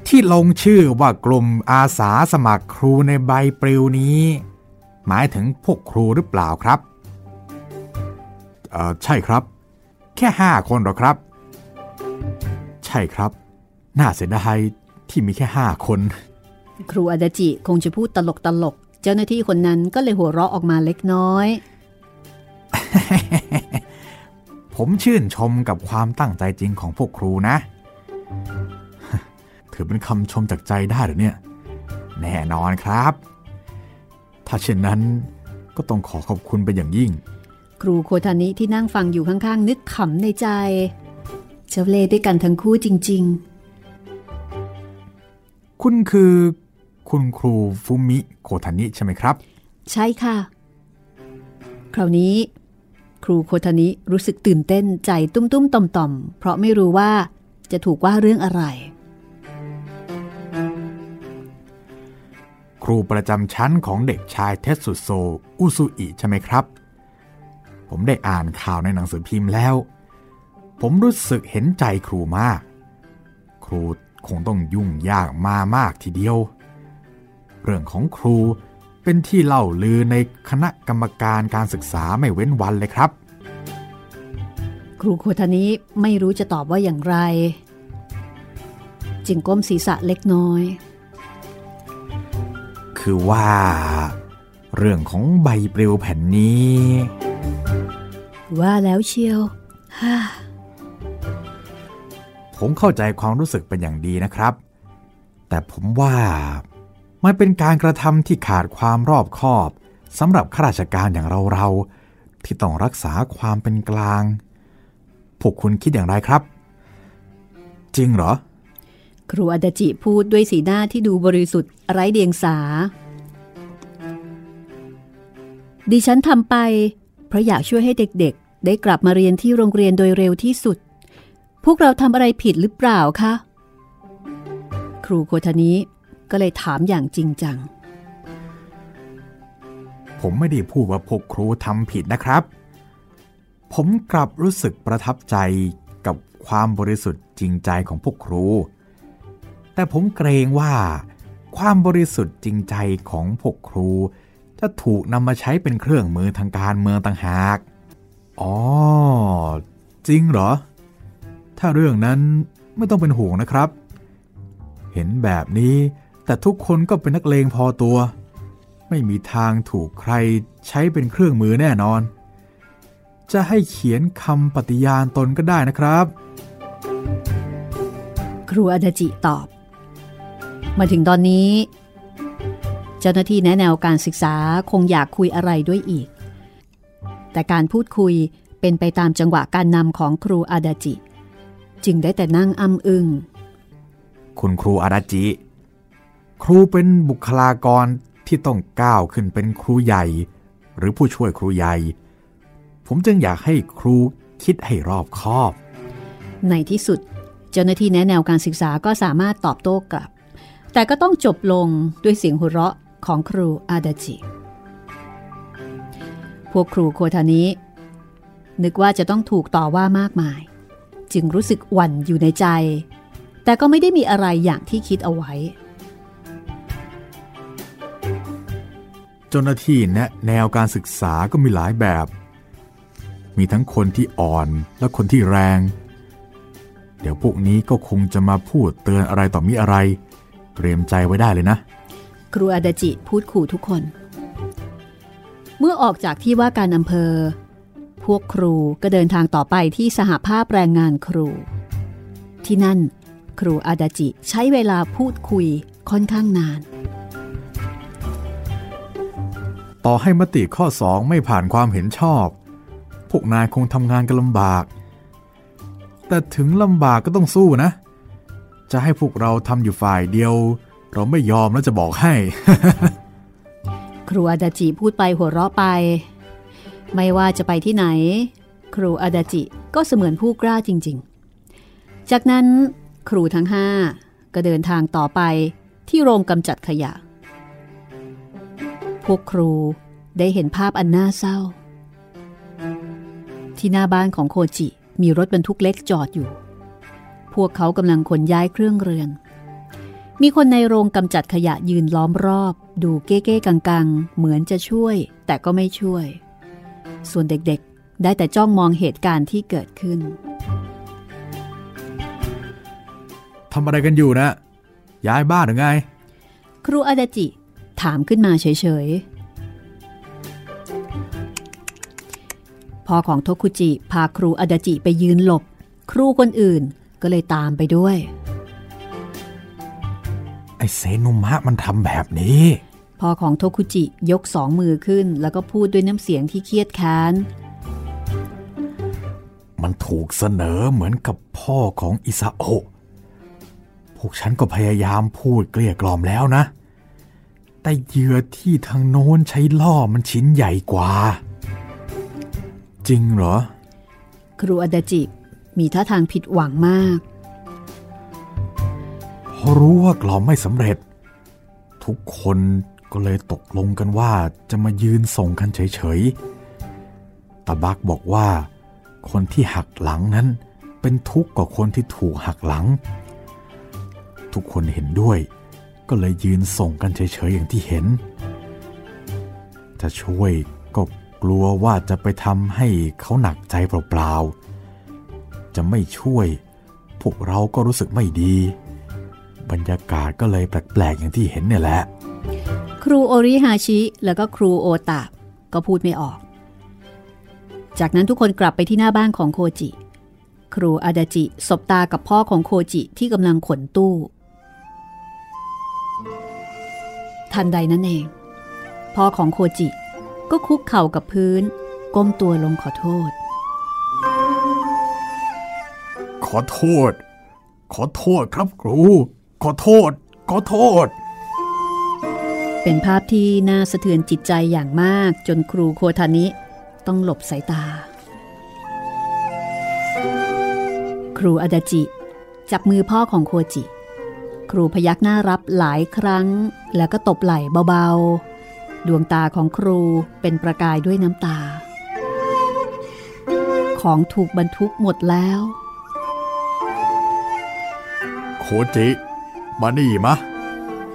ที่ลงชื่อว่ากลุ่มอาสาสมัครครูในใบปลิวนี้ หมายถึงพวกครูหรือเปล่าครับเออใช่ครับ แค่ห้าคนหรอครับ ใช่ครับ น่าเสียดายที่มีแค่ห้าคน ครูอาดาจิคงจะพูดตลกตลกๆเจ้าหน้าที่คนนั้นก็เลยหัวเราะออกมาเล็กน้อย ผมชื่นชมกับความตั้งใจจริงของพวกครูนะ ถือเป็นคำชมจากใจได้หรือเนี่ย แน่นอนครับ ถ้าเช่นนั้นก็ต้องขอขอบคุณเป็นอย่างยิ่ง ครูโคทานิที่นั่งฟังอยู่ข้างๆ นึกขำในใจเจ้าเล่ห์ด้วยกันทั้งคู่จริงคุณคือคุณครูฟุมิโคทานิใช่ไหมครับๆใช่ค่ะ คราวนี้ ครูโคทานิรู้สึกตื่นเต้นใจตุ้มๆต่อมๆ เพราะไม่รู้ว่าจะถูกว่าเรื่องอะไร ครูประจำชั้นของเด็กชายเทสสุโซ อุซุอิใช่ไหมครับ ผมได้อ่านข่าวในหนังสือพิมพ์แล้ว ผมรู้สึกเห็นใจครูมาก ครูคงต้องยุ่งยากมามากทีเดียว เรื่องของครู เป็นที่เล่าลือในคณะกรรมการการศึกษาไม่เว้นวันเลยครับ ครูโคทานิไม่รู้จะตอบว่าอย่างไร จึงก้มศีรษะเล็กน้อย คือว่า เรื่องของใบปลิวแผ่นนี้ ว่าแล้วเชียวฮ่าผมเข้าใจความรู้สึกเป็นอย่างดีนะครับ แต่ผมว่า มันเป็นการกระทำที่ขาดความรอบคอบสำหรับข้าราชการอย่างเราๆที่ต้องรักษาความเป็นกลาง พวกคุณคิดอย่างไรครับ จริงเหรอ ครูอาดาจิพูดด้วยสีหน้าที่ดูบริสุทธิ์ไร้เดียงสา ดิฉันทำไป เพราะอยากช่วยให้เด็กๆ ได้กลับมาเรียนที่โรงเรียนโดยเร็วที่สุด พวกเราทำอะไรผิดหรือเปล่าคะ ครูโคทานิ ก็เลยถามอย่างจริงจัง ผมไม่ได้พูดว่าพวกครูทำผิดนะครับ ผมกลับรู้สึกประทับใจกับความบริสุทธิ์จริงใจของพวกครู แต่ผมเกรงว่า ความบริสุทธิ์จริงใจของพวกครู จะถูกนำมาใช้เป็นเครื่องมือทางการเมืองต่างหาก อ๋อ จริงเหรอ ถ้าเรื่องนั้นไม่ต้องเป็นห่วงนะครับ เห็นแบบนี้ แต่ทุกคนก็เป็นนักเลงพอตัว ไม่มีทางถูกใครใช้เป็นเครื่องมือแน่นอน จะให้เขียนคำปฏิญาณตนก็ได้นะครับ ครูอาดาจิตอบ มาถึงตอนนี้ เจ้าหน้าที่แนะแนวการศึกษาคงอยากคุยอะไรด้วยอีก แต่การพูดคุยเป็นไปตามจังหวะการนำของครูอาดาจิ จึงได้แต่นั่งอ้ำอึงคุณครูอาดาจิ ครูเป็นบุคลากรที่ต้องก้าวขึ้นเป็นครูใหญ่ หรือผู้ช่วยครูใหญ่ ผมจึงอยากให้ครูคิดให้รอบคอบ ในที่สุด เจ้าหน้าที่แนะแนวการศึกษาก็สามารถตอบโต้กลับ แต่ก็ต้องจบลงด้วยเสียงหัวเราะของครูอาดาจิ พวกครูโคทานี้ นึกว่าจะต้องถูกต่อว่ามากมาย จึงรู้สึกหวั่นอยู่ในใจ แต่ก็ไม่ได้มีอะไรอย่างที่คิดเอาไว้ เจ้าหน้าที่แนะแนวการศึกษาก็มีหลายแบบ มีทั้งคนที่อ่อนและคนที่แรง เดี๋ยวพวกนี้ก็คงจะมาพูดเตือนอะไรต่อมีอะไร เตรียมใจไว้ได้เลยนะ ครูอาดาจิพูดขู่ทุกคน เมื่อออกจากที่ว่าการอำเภอ พวกครูก็เดินทางต่อไปที่สหภาพแรงงานครู ที่นั่น ครูอาดาจิใช้เวลาพูดคุยค่อนข้างนาน ต่อให้มติข้อสองไม่ผ่านความเห็นชอบ พวกนายคงทำงานกันลำบาก แต่ถึงลำบากก็ต้องสู้นะ จะให้พวกเราทำอยู่ฝ่ายเดียว เราไม่ยอมแล้วจะบอกให้ ครูอาดาจิพูดไปหัวเราะไป ไม่ว่าจะไปที่ไหน ครูอาดาจิก็เสมือนผู้กล้าจริง ๆ จากนั้นครูทั้งห้าก็เดินทางต่อไปที่โรงกำจัดขยะ พวกครูได้เห็นภาพอันน่าเศร้า ที่หน้าบ้านของโคจิมีรถบรรทุกเล็กจอดอยู่ พวกเขากำลังขนย้ายเครื่องเรือน มีคนในโรงกำจัดขยะยืนล้อมรอบ ดูเก้ๆกังๆ เหมือนจะช่วย แต่ก็ไม่ช่วย ส่วนเด็กๆ ได้แต่จ้องมองเหตุการณ์ที่เกิดขึ้นทำอะไรกันอยู่นะ ย้ายบ้านหรือไง ครูอาดาจิ ถามขึ้นมาเฉยๆ พ่อของโทคุจิพาครูอาดาจิไปยืนหลบ ครูคนอื่นก็เลยตามไปด้วย ไอเซนุมะมันทำแบบนี้ พ่อของโทคุจิยกสองมือขึ้น แล้วก็พูดด้วยน้ำเสียงที่เครียดแค้น มันถูกเสนอเหมือนกับพ่อของอิซาโอะพวกฉันก็พยายามพูดเกลี้ยกล่อมแล้วนะ แต่เหยื่อที่ทางโน้นใช้ล่อมันชิ้นใหญ่กว่า จริงเหรอ ครูอาดาจิมีท่าทางผิดหวังมากพอรู้ว่ากล่อมไม่สำเร็จ ทุกคนก็เลยตกลงกันว่าจะมายืนส่งกันเฉยๆตาบักบอกว่า คนที่หักหลังนั้นเป็นทุกข์กว่าคนที่ถูกหักหลัง ทุกคนเห็นด้วย ก็เลยยืนส่งกันเฉยๆอย่างที่เห็น จะช่วยก็กลัวว่าจะไปทำให้เขาหนักใจเปล่าๆ จะไม่ช่วย พวกเราก็รู้สึกไม่ดี บรรยากาศก็เลยแปลกๆอย่างที่เห็นเนี่ยแหละ ครูโอริฮาชิแล้วก็ครูโอตะก็พูดไม่ออก จากนั้นทุกคนกลับไปที่หน้าบ้านของโคจิ ครูอาดาจิสบตากับพ่อของโคจิที่กำลังขนตู้ ทันใดนั้นเอง พ่อของโคจิก็คุกเข่ากับพื้น ก้มตัวลงขอโทษ ขอโทษ ขอโทษครับครู ขอโทษ ขอโทษ เป็นภาพที่น่าสะเทือนจิตใจอย่างมากจนครูโคทานิต้องหลบสายตา ครูอาดาจิ จับมือพ่อของโคจิ ครูพยักหน้ารับหลายครั้ง แล้วก็ตบไหล่เบาๆ ดวงตาของครูเป็นประกายด้วยน้ำตา ของถูกบรรทุกหมดแล้ว โคจิมมานี่มะ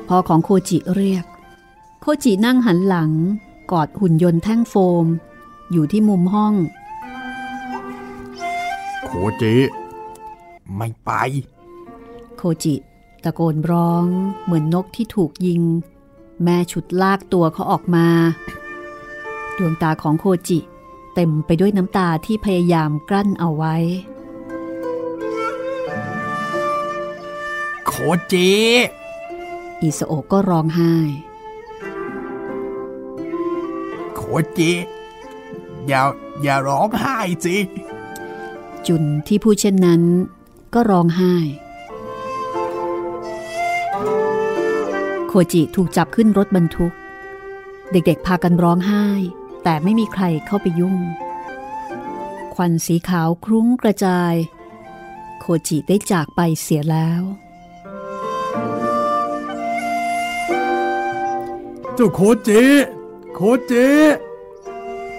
พ่อของโคจิเรียก โคจินั่งหันหลัง กอดหุ่นยนต์แท่งโฟม อยู่ที่มุมห้อง โคจิ ไม่ไป โคจิ ตะโกนร้องเหมือนนกที่ถูกยิง แม่ฉุดลากตัวเขาออกมา ดวงตาของโคจิ เต็มไปด้วยน้ำตาที่พยายามกลั้นเอาไว้ โคจิอิสโอก็ร้องไห้ โคจิอย่าอย่าร้องไห้สิ จุนที่พูดเช่นนั้น ก็ร้องไห้ โคจิถูกจับขึ้นรถบรรทุก เด็กๆพากันร้องไห้ แต่ไม่มีใครเข้าไปยุ่ง ควันสีขาวคลุ้งกระจาย โคจิได้จากไปเสียแล้ว เจ้าโคจิ โคจิ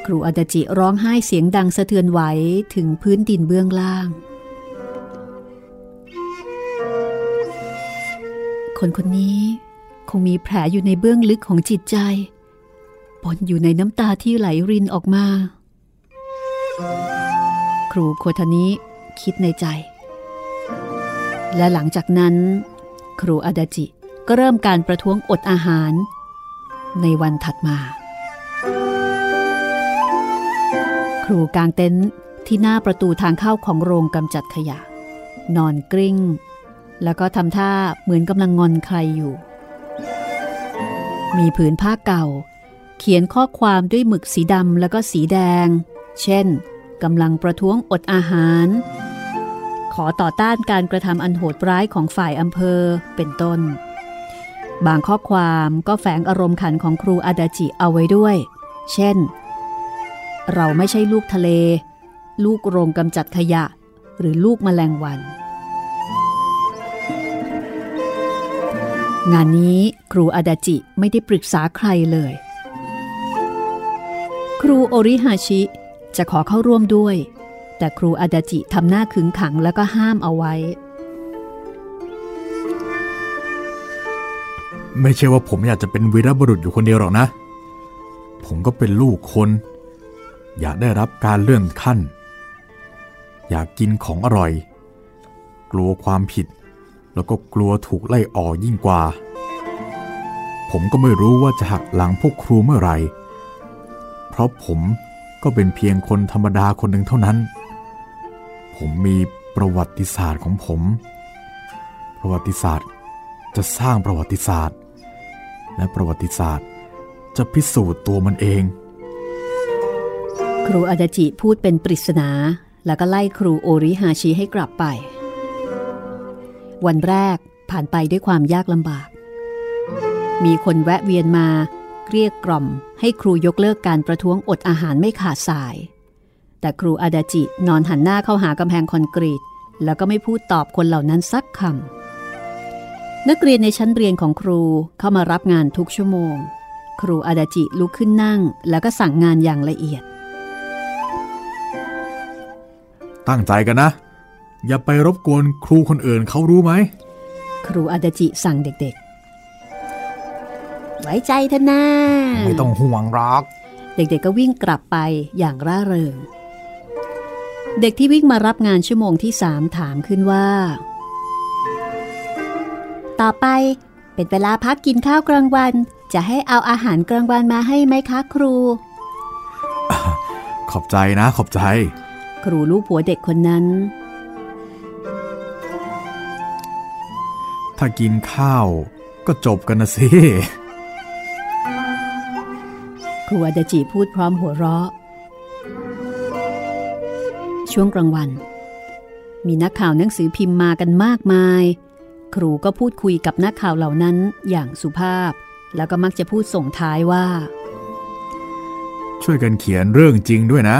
ครูอาดาจิร้องไห้เสียงดังสะเทือนไหวถึงพื้นดินเบื้องล่าง คนคนนี้ คงมีแผลอยู่ในเบื้องลึกของจิตใจปนอยู่ในน้ำตาที่ไหลรินออกมา ครูโคทานิคิดในใจ และหลังจากนั้น ครูอาดาจิก็เริ่มการประท้วงอดอาหาร ในวันถัดมา ครูกางเต็นท์ที่หน้าประตูทางเข้าของโรงกำจัดขยะ นอนกริ้ง แล้วก็ทำท่าเหมือนกำลังงอนใครอยู่ มีผืนผ้าเก่า เขียนข้อความด้วยหมึกสีดำแล้วก็สีแดง เช่นกำลังประท้วงอดอาหาร ขอต่อต้านการกระทำอันโหดร้ายของฝ่ายอำเภอเป็นต้น บางข้อความก็แฝงอารมณ์ขันของครูอาดาจิเอาไว้ด้วย เช่น เราไม่ใช่ลูกทะเล ลูกโรงกำจัดขยะ หรือลูกมแมลงวัน งานนี้ครูอาดาจิไม่ได้ปรึกษาใครเลย ครูโอริฮาชิจะขอเข้าร่วมด้วย แต่ครูอาดาจิทำหน้าขึงขังแล้วก็ห้ามเอาไว้ ไม่ใช่ว่าผมอยากจะเป็นวีรบุรุษอยู่คนเดียวหรอกนะ ผมก็เป็นลูกคน อยากได้รับการเลื่อนขั้น อยากกินของอร่อย กลัวความผิด แล้วก็กลัวถูกไล่ออกยิ่งกว่า ผมก็ไม่รู้ว่าจะหักหลังพวกครูเมื่อไหร่ เพราะผมก็เป็นเพียงคนธรรมดาคนหนึ่งเท่านั้น ผมมีประวัติศาสตร์ของผม ประวัติศาสตร์จะสร้างประวัติศาสตร์ และประวัติศาสตร์จะพิสูจน์ตัวมันเอง ครูอาดาจิพูดเป็นปริศนา แล้วก็ไล่ครูโอริฮาชิให้กลับไป วันแรกผ่านไปด้วยความยากลำบาก มีคนแวะเวียนมาเรียกกล่อมให้ครูยกเลิกการประท้วงอดอาหารไม่ขาดสาย แต่ครูอาดาจินอนหันหน้าเข้าหากำแพงคอนกรีต แล้วก็ไม่พูดตอบคนเหล่านั้นสักคำนักเรียนในชั้นเรียนของครูเข้ามารับงานทุกชั่วโมง ครูอาดาจิลุกขึ้นนั่ง แล้วก็สั่งงานอย่างละเอียด ตั้งใจกันนะ อย่าไปรบกวนครูคนอื่นเขารู้ไหม ครูอาดาจิสั่งเด็กๆ ไว้ใจเถอะนะไม่ต้องห่วงหรอก เด็กๆก็วิ่งกลับไปอย่างร่าเริง เด็กที่วิ่งมารับงานชั่วโมงที่สามถามขึ้นว่า ต่อไปเป็นเวลาพักกินข้าวกลางวัน จะให้เอาอาหารกลางวันมาให้ไหมคะครู ขอบใจนะขอบใจ ครูลูกผัวเด็กคนนั้น ถ้ากินข้าวก็จบกันนะสิครูอาดาจิพูดพร้อมหัวเราะ ช่วงกลางวัน มีนักข่าวหนังสือพิมพ์มากันมากมาย ครูก็พูดคุยกับนักข่าวเหล่านั้นอย่างสุภาพ แล้วก็มักจะพูดส่งท้ายว่า ช่วยกันเขียนเรื่องจริงด้วยนะ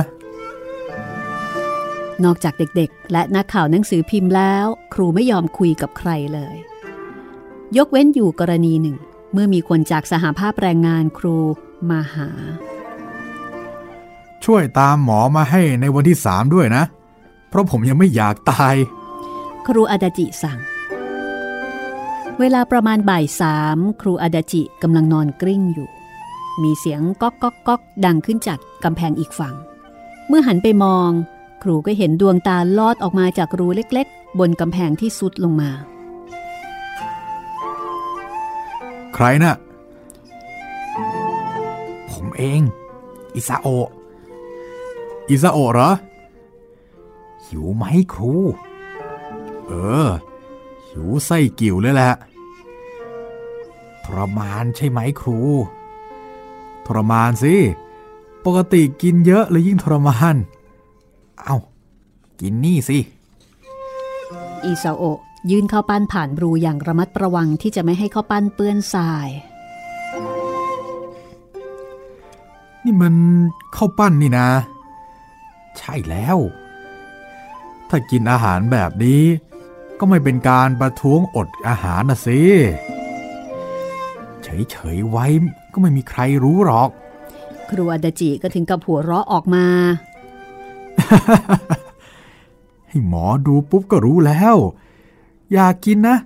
นอกจากเด็กๆ และนักข่าวหนังสือพิมพ์แล้ว ครูไม่ยอมคุยกับใครเลย ยกเว้นอยู่กรณีหนึ่ง เมื่อมีคนจากสหภาพแรงงานครูมาหา ช่วยตามหมอมาให้ในวันที่สามด้วยนะ เพราะผมยังไม่อยากตาย ครูอาดาจิสั่ง เวลาประมาณบ่ายสามครูอาดาจิกำลังนอนกลิ้งอยู่ มีเสียงก๊อกก๊อกก๊อกดังขึ้นจากกำแพงอีกฝั่ง เมื่อหันไปมอง ครูก็เห็นดวงตาลอดออกมาจากรูเล็กๆ บนกำแพงที่สุดลงมา ใครนะ่ะ ผมเอง อิซาโอ อิซาโอเหรอ หิวไหมครู เออ หิวไส้กิ่วเลยแหละ ทรมานใช่ไหมครู ทรมานสิ ปกติกินเยอะเลยยิ่งทรมาน เอา้า กินนี่สิ อิซาโอ ยื่นข้าวปั้นผ่านรูอย่างระมัดระวังที่จะไม่ให้ข้าวปั้นเปื้อนทราย นี่มันข้าวปั้นนี่นะ ใช่แล้ว ถ้ากินอาหารแบบนี้ ก็ไม่เป็นการประท้วงอดอาหารนะสิ เฉยๆไว้ก็ไม่มีใครรู้หรอก ครูอาดาจิก็ถึงกับหัวเราะออกมาให้หมอดูปุ๊บก็รู้แล้ว อยากกินนะ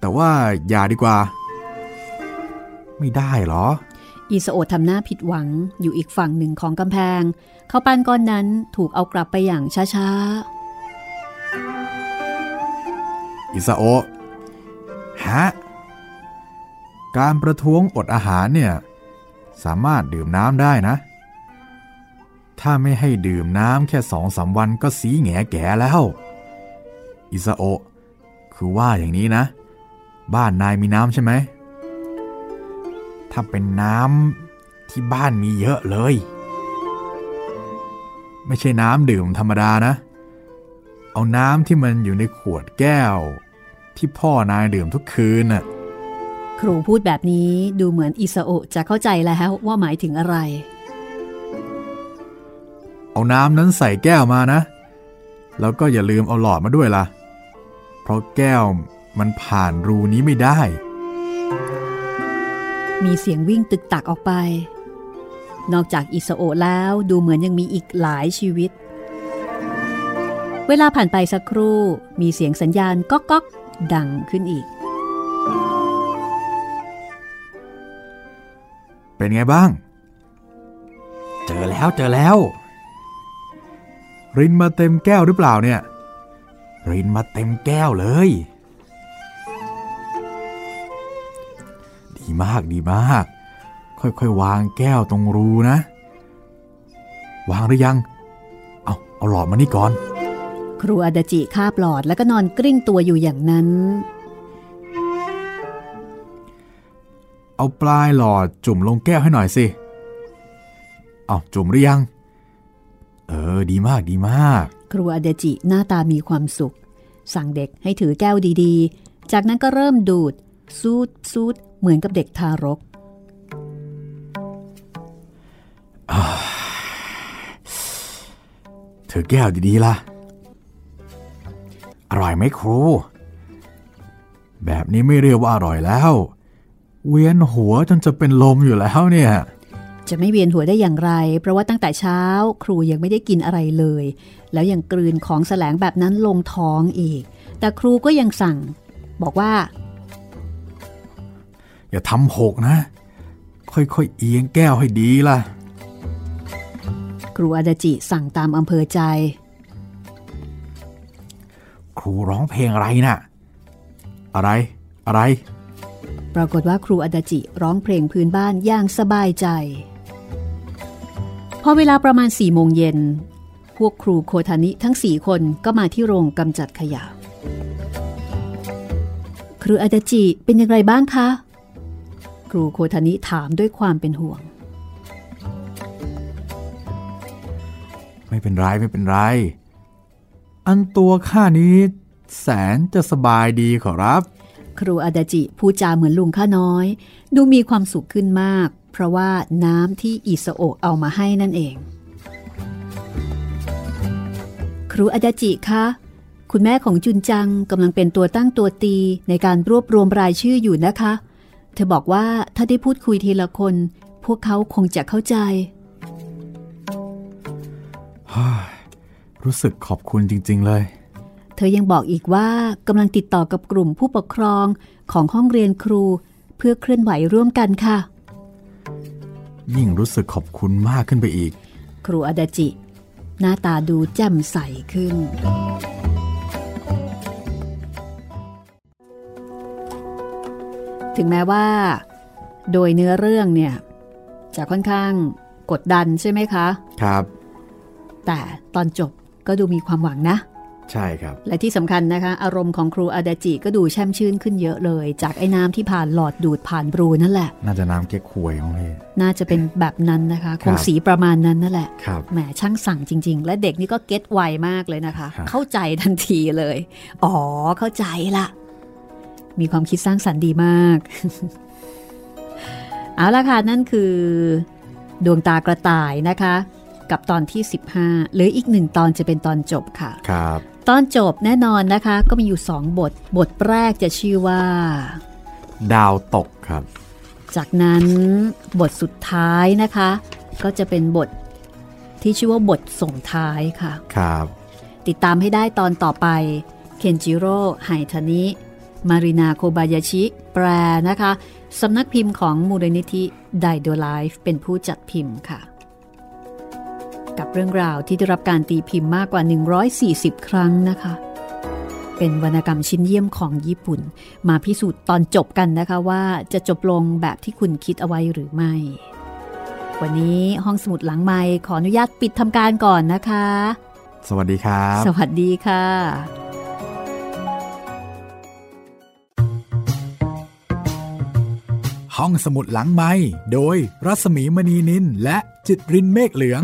แต่ว่าอย่าดีกว่า ไม่ได้หรอ อิซาโอะทำหน้าผิดหวังอยู่อีกฝั่งหนึ่งของกำแพงข้าวปั้นก้อนนั้นถูกเอากลับไปอย่างช้าอิซาโอะฮะการประท้วงอดอาหารเนี่ย สามารถดื่มน้ำได้นะ ถ้าไม่ให้ดื่มน้ำแค่สองสาวันก็สีแงแก่แล้ว อิซาโอะ คือว่าอย่างนี้นะ บ้านนายมีน้ำใช่ไหม ถ้าเป็นน้ำที่บ้านมีเยอะเลย ไม่ใช่น้ำดื่มธรรมดานะ เอาน้ำที่มันอยู่ในขวดแก้ว ที่พ่อนายดื่มทุกคืนน่ะๆครูพูดแบบนี้ดูเหมือนอิซาโอะจะเข้าใจแล้วว่าหมายถึงอะไร เอาน้ำนั้นใส่แก้วมานะ แล้วก็อย่าลืมเอาหลอดมาด้วยล่ะ เพราะแก้วมันผ่านรูนี้ไม่ได้ มีเสียงวิ่งตึกตักออกไป นอกจากอิซาโอะแล้วดูเหมือนยังมีอีกหลายชีวิต เวลาผ่านไปสักครู่มีเสียงสัญญาณก๊อกก๊อกดังขึ้นอีก เป็นไงบ้าง เจอแล้วเจอแล้ว รินมาเต็มแก้วหรือเปล่าเนี่ย รินมาเต็มแก้วเลย ดีมากดีมาก ค่อยๆ วางแก้วตรงรูนะ วางหรือยัง เอาเอาหลอดมานี่ก่อน ครูอาดาจิคาบหลอดแล้วก็นอนกลิ้งตัวอยู่อย่างนั้น เอาปลายหลอดจุ่มลงแก้วให้หน่อยสิ เอาจุ่มหรือยัง เออดีมากดีมาก ครูอาดจิหน้าตามีความสุข สั่งเด็กให้ถือแก้วดีๆ จากนั้นก็เริ่มดูดซูดซูดเหมือนกับเด็กทารก เธอแก้วดีๆล่ะ อร่อยไหมครู แบบนี้ไม่เรียกว่าอร่อยแล้ว เวียนหัวจนจะเป็นลมอยู่แล้วเนี่ย จะไม่เวียนหัวได้อย่างไร เพราะว่าตั้งแต่เช้าครูยังไม่ได้กินอะไรเลย แล้วยังกลืนของแสลงแบบนั้นลงท้องอีก แต่ครูก็ยังสั่ง บอกว่า อย่าทำหกนะ ค่อยๆเอียงแก้วให้ดีล่ะ ครูอาดาจิสั่งตามอำเภอใจ ครูร้องเพลงอะไรน่ะ อะไรอะไรปรากฏว่าครูอาดาจิร้องเพลงพื้นบ้านอย่างสบายใจ พอเวลาประมาณสี่โมงเย็น พวกครูโคทานิทั้งสี่คนก็มาที่โรงกำจัดขยะ ครูอาดาจิเป็นอย่างไรบ้างคะ ครูโคทานิถามด้วยความเป็นห่วง ไม่เป็นไรไม่เป็นไร อันตัวข้านี้แสนจะสบายดีขอรับ ครูอาดาจิพูดจาเหมือนลุงข้าน้อย ดูมีความสุขขึ้นมาก เพราะว่าน้ำที่อิสโอะเอามาให้นั่นเอง ครูอาดาจิคะคุณแม่ของจุนจังกำลังเป็นตัวตั้งตัวตีในการรวบรวมรายชื่ออยู่นะคะ เธอบอกว่าถ้าได้พูดคุยทีละคน พวกเขาคงจะเข้าใจรู้สึกขอบคุณจริง ๆ เลย เธอยังบอกอีกว่ากำลังติดต่อกับกลุ่มผู้ปกครองของห้องเรียนครู เพื่อเคลื่อนไหวร่วมกันค่ะ ยิ่งรู้สึกขอบคุณมากขึ้นไปอีก ครูอาดาจิ หน้าตาดูแจ่มใสขึ้น ถึงแม้ว่า โดยเนื้อเรื่องเนี่ย จะค่อนข้างกดดันใช่ไหมคะ ครับ แต่ตอนจบก็ดูมีความหวังนะ ใช่ครับ และที่สำคัญนะคะ อารมณ์ของครูอาดาจิก็ดูแช่มชื่นขึ้นเยอะเลย จากไอ้น้ำที่ผ่านหลอดดูดผ่านบรูนั่นแหละ น่าจะน้ำเก๊กควยของพี่น่าจะเป็นแบบนั้นนะคะคครับงสีประมาณนั้นนั่นแหละครับแหมช่างสั่งจริง ๆ และเด็กนี่ก็เก็ตไวมากเลยนะคะครับเข้าใจทันทีเลย อ๋อเข้าใจละมีความคิดสร้างสรรค์ดีมาก เอาละค่ะนั่นคือ ดวงตากระต่ายนะคะ กับตอนที่ 15เหรืออีกหนึ่งตอนจะเป็นตอนจบค่ะ ครับ ตอนจบแน่นอนนะคะ ก็มีอยู่สองบท บทแรกจะชื่อว่า ดาวตกครับ จากนั้นบทสุดท้ายนะคะ ก็จะเป็นบทที่ชื่อว่าบทส่งท้ายค่ะ ครับ ติดตามให้ได้ตอนต่อไปเคนจิโร่ไฮทานิมารินาโคบายาชิ แปลนะคะสำนักพิมพ์ของมูลนิธิไดโดไลฟ์เป็นผู้จัดพิมพ์ค่ะ กับเรื่องราวที่ได้รับการตีพิมพ์มากกว่า 140 ครั้งนะคะ เป็นวรรณกรรมชิ้นเยี่ยมของญี่ปุ่น มาพิสูจน์ตอนจบกันนะคะว่าจะจบลงแบบที่คุณคิดเอาไว้หรือไม่ วันนี้ห้องสมุดหลังไมค์ขออนุญาตปิดทำการก่อนนะคะ สวัสดีครับ สวัสดีค่ะห้องสมุดหลังไม้โดยรัสมีมณีนินและจิตรินเมฆเหลือง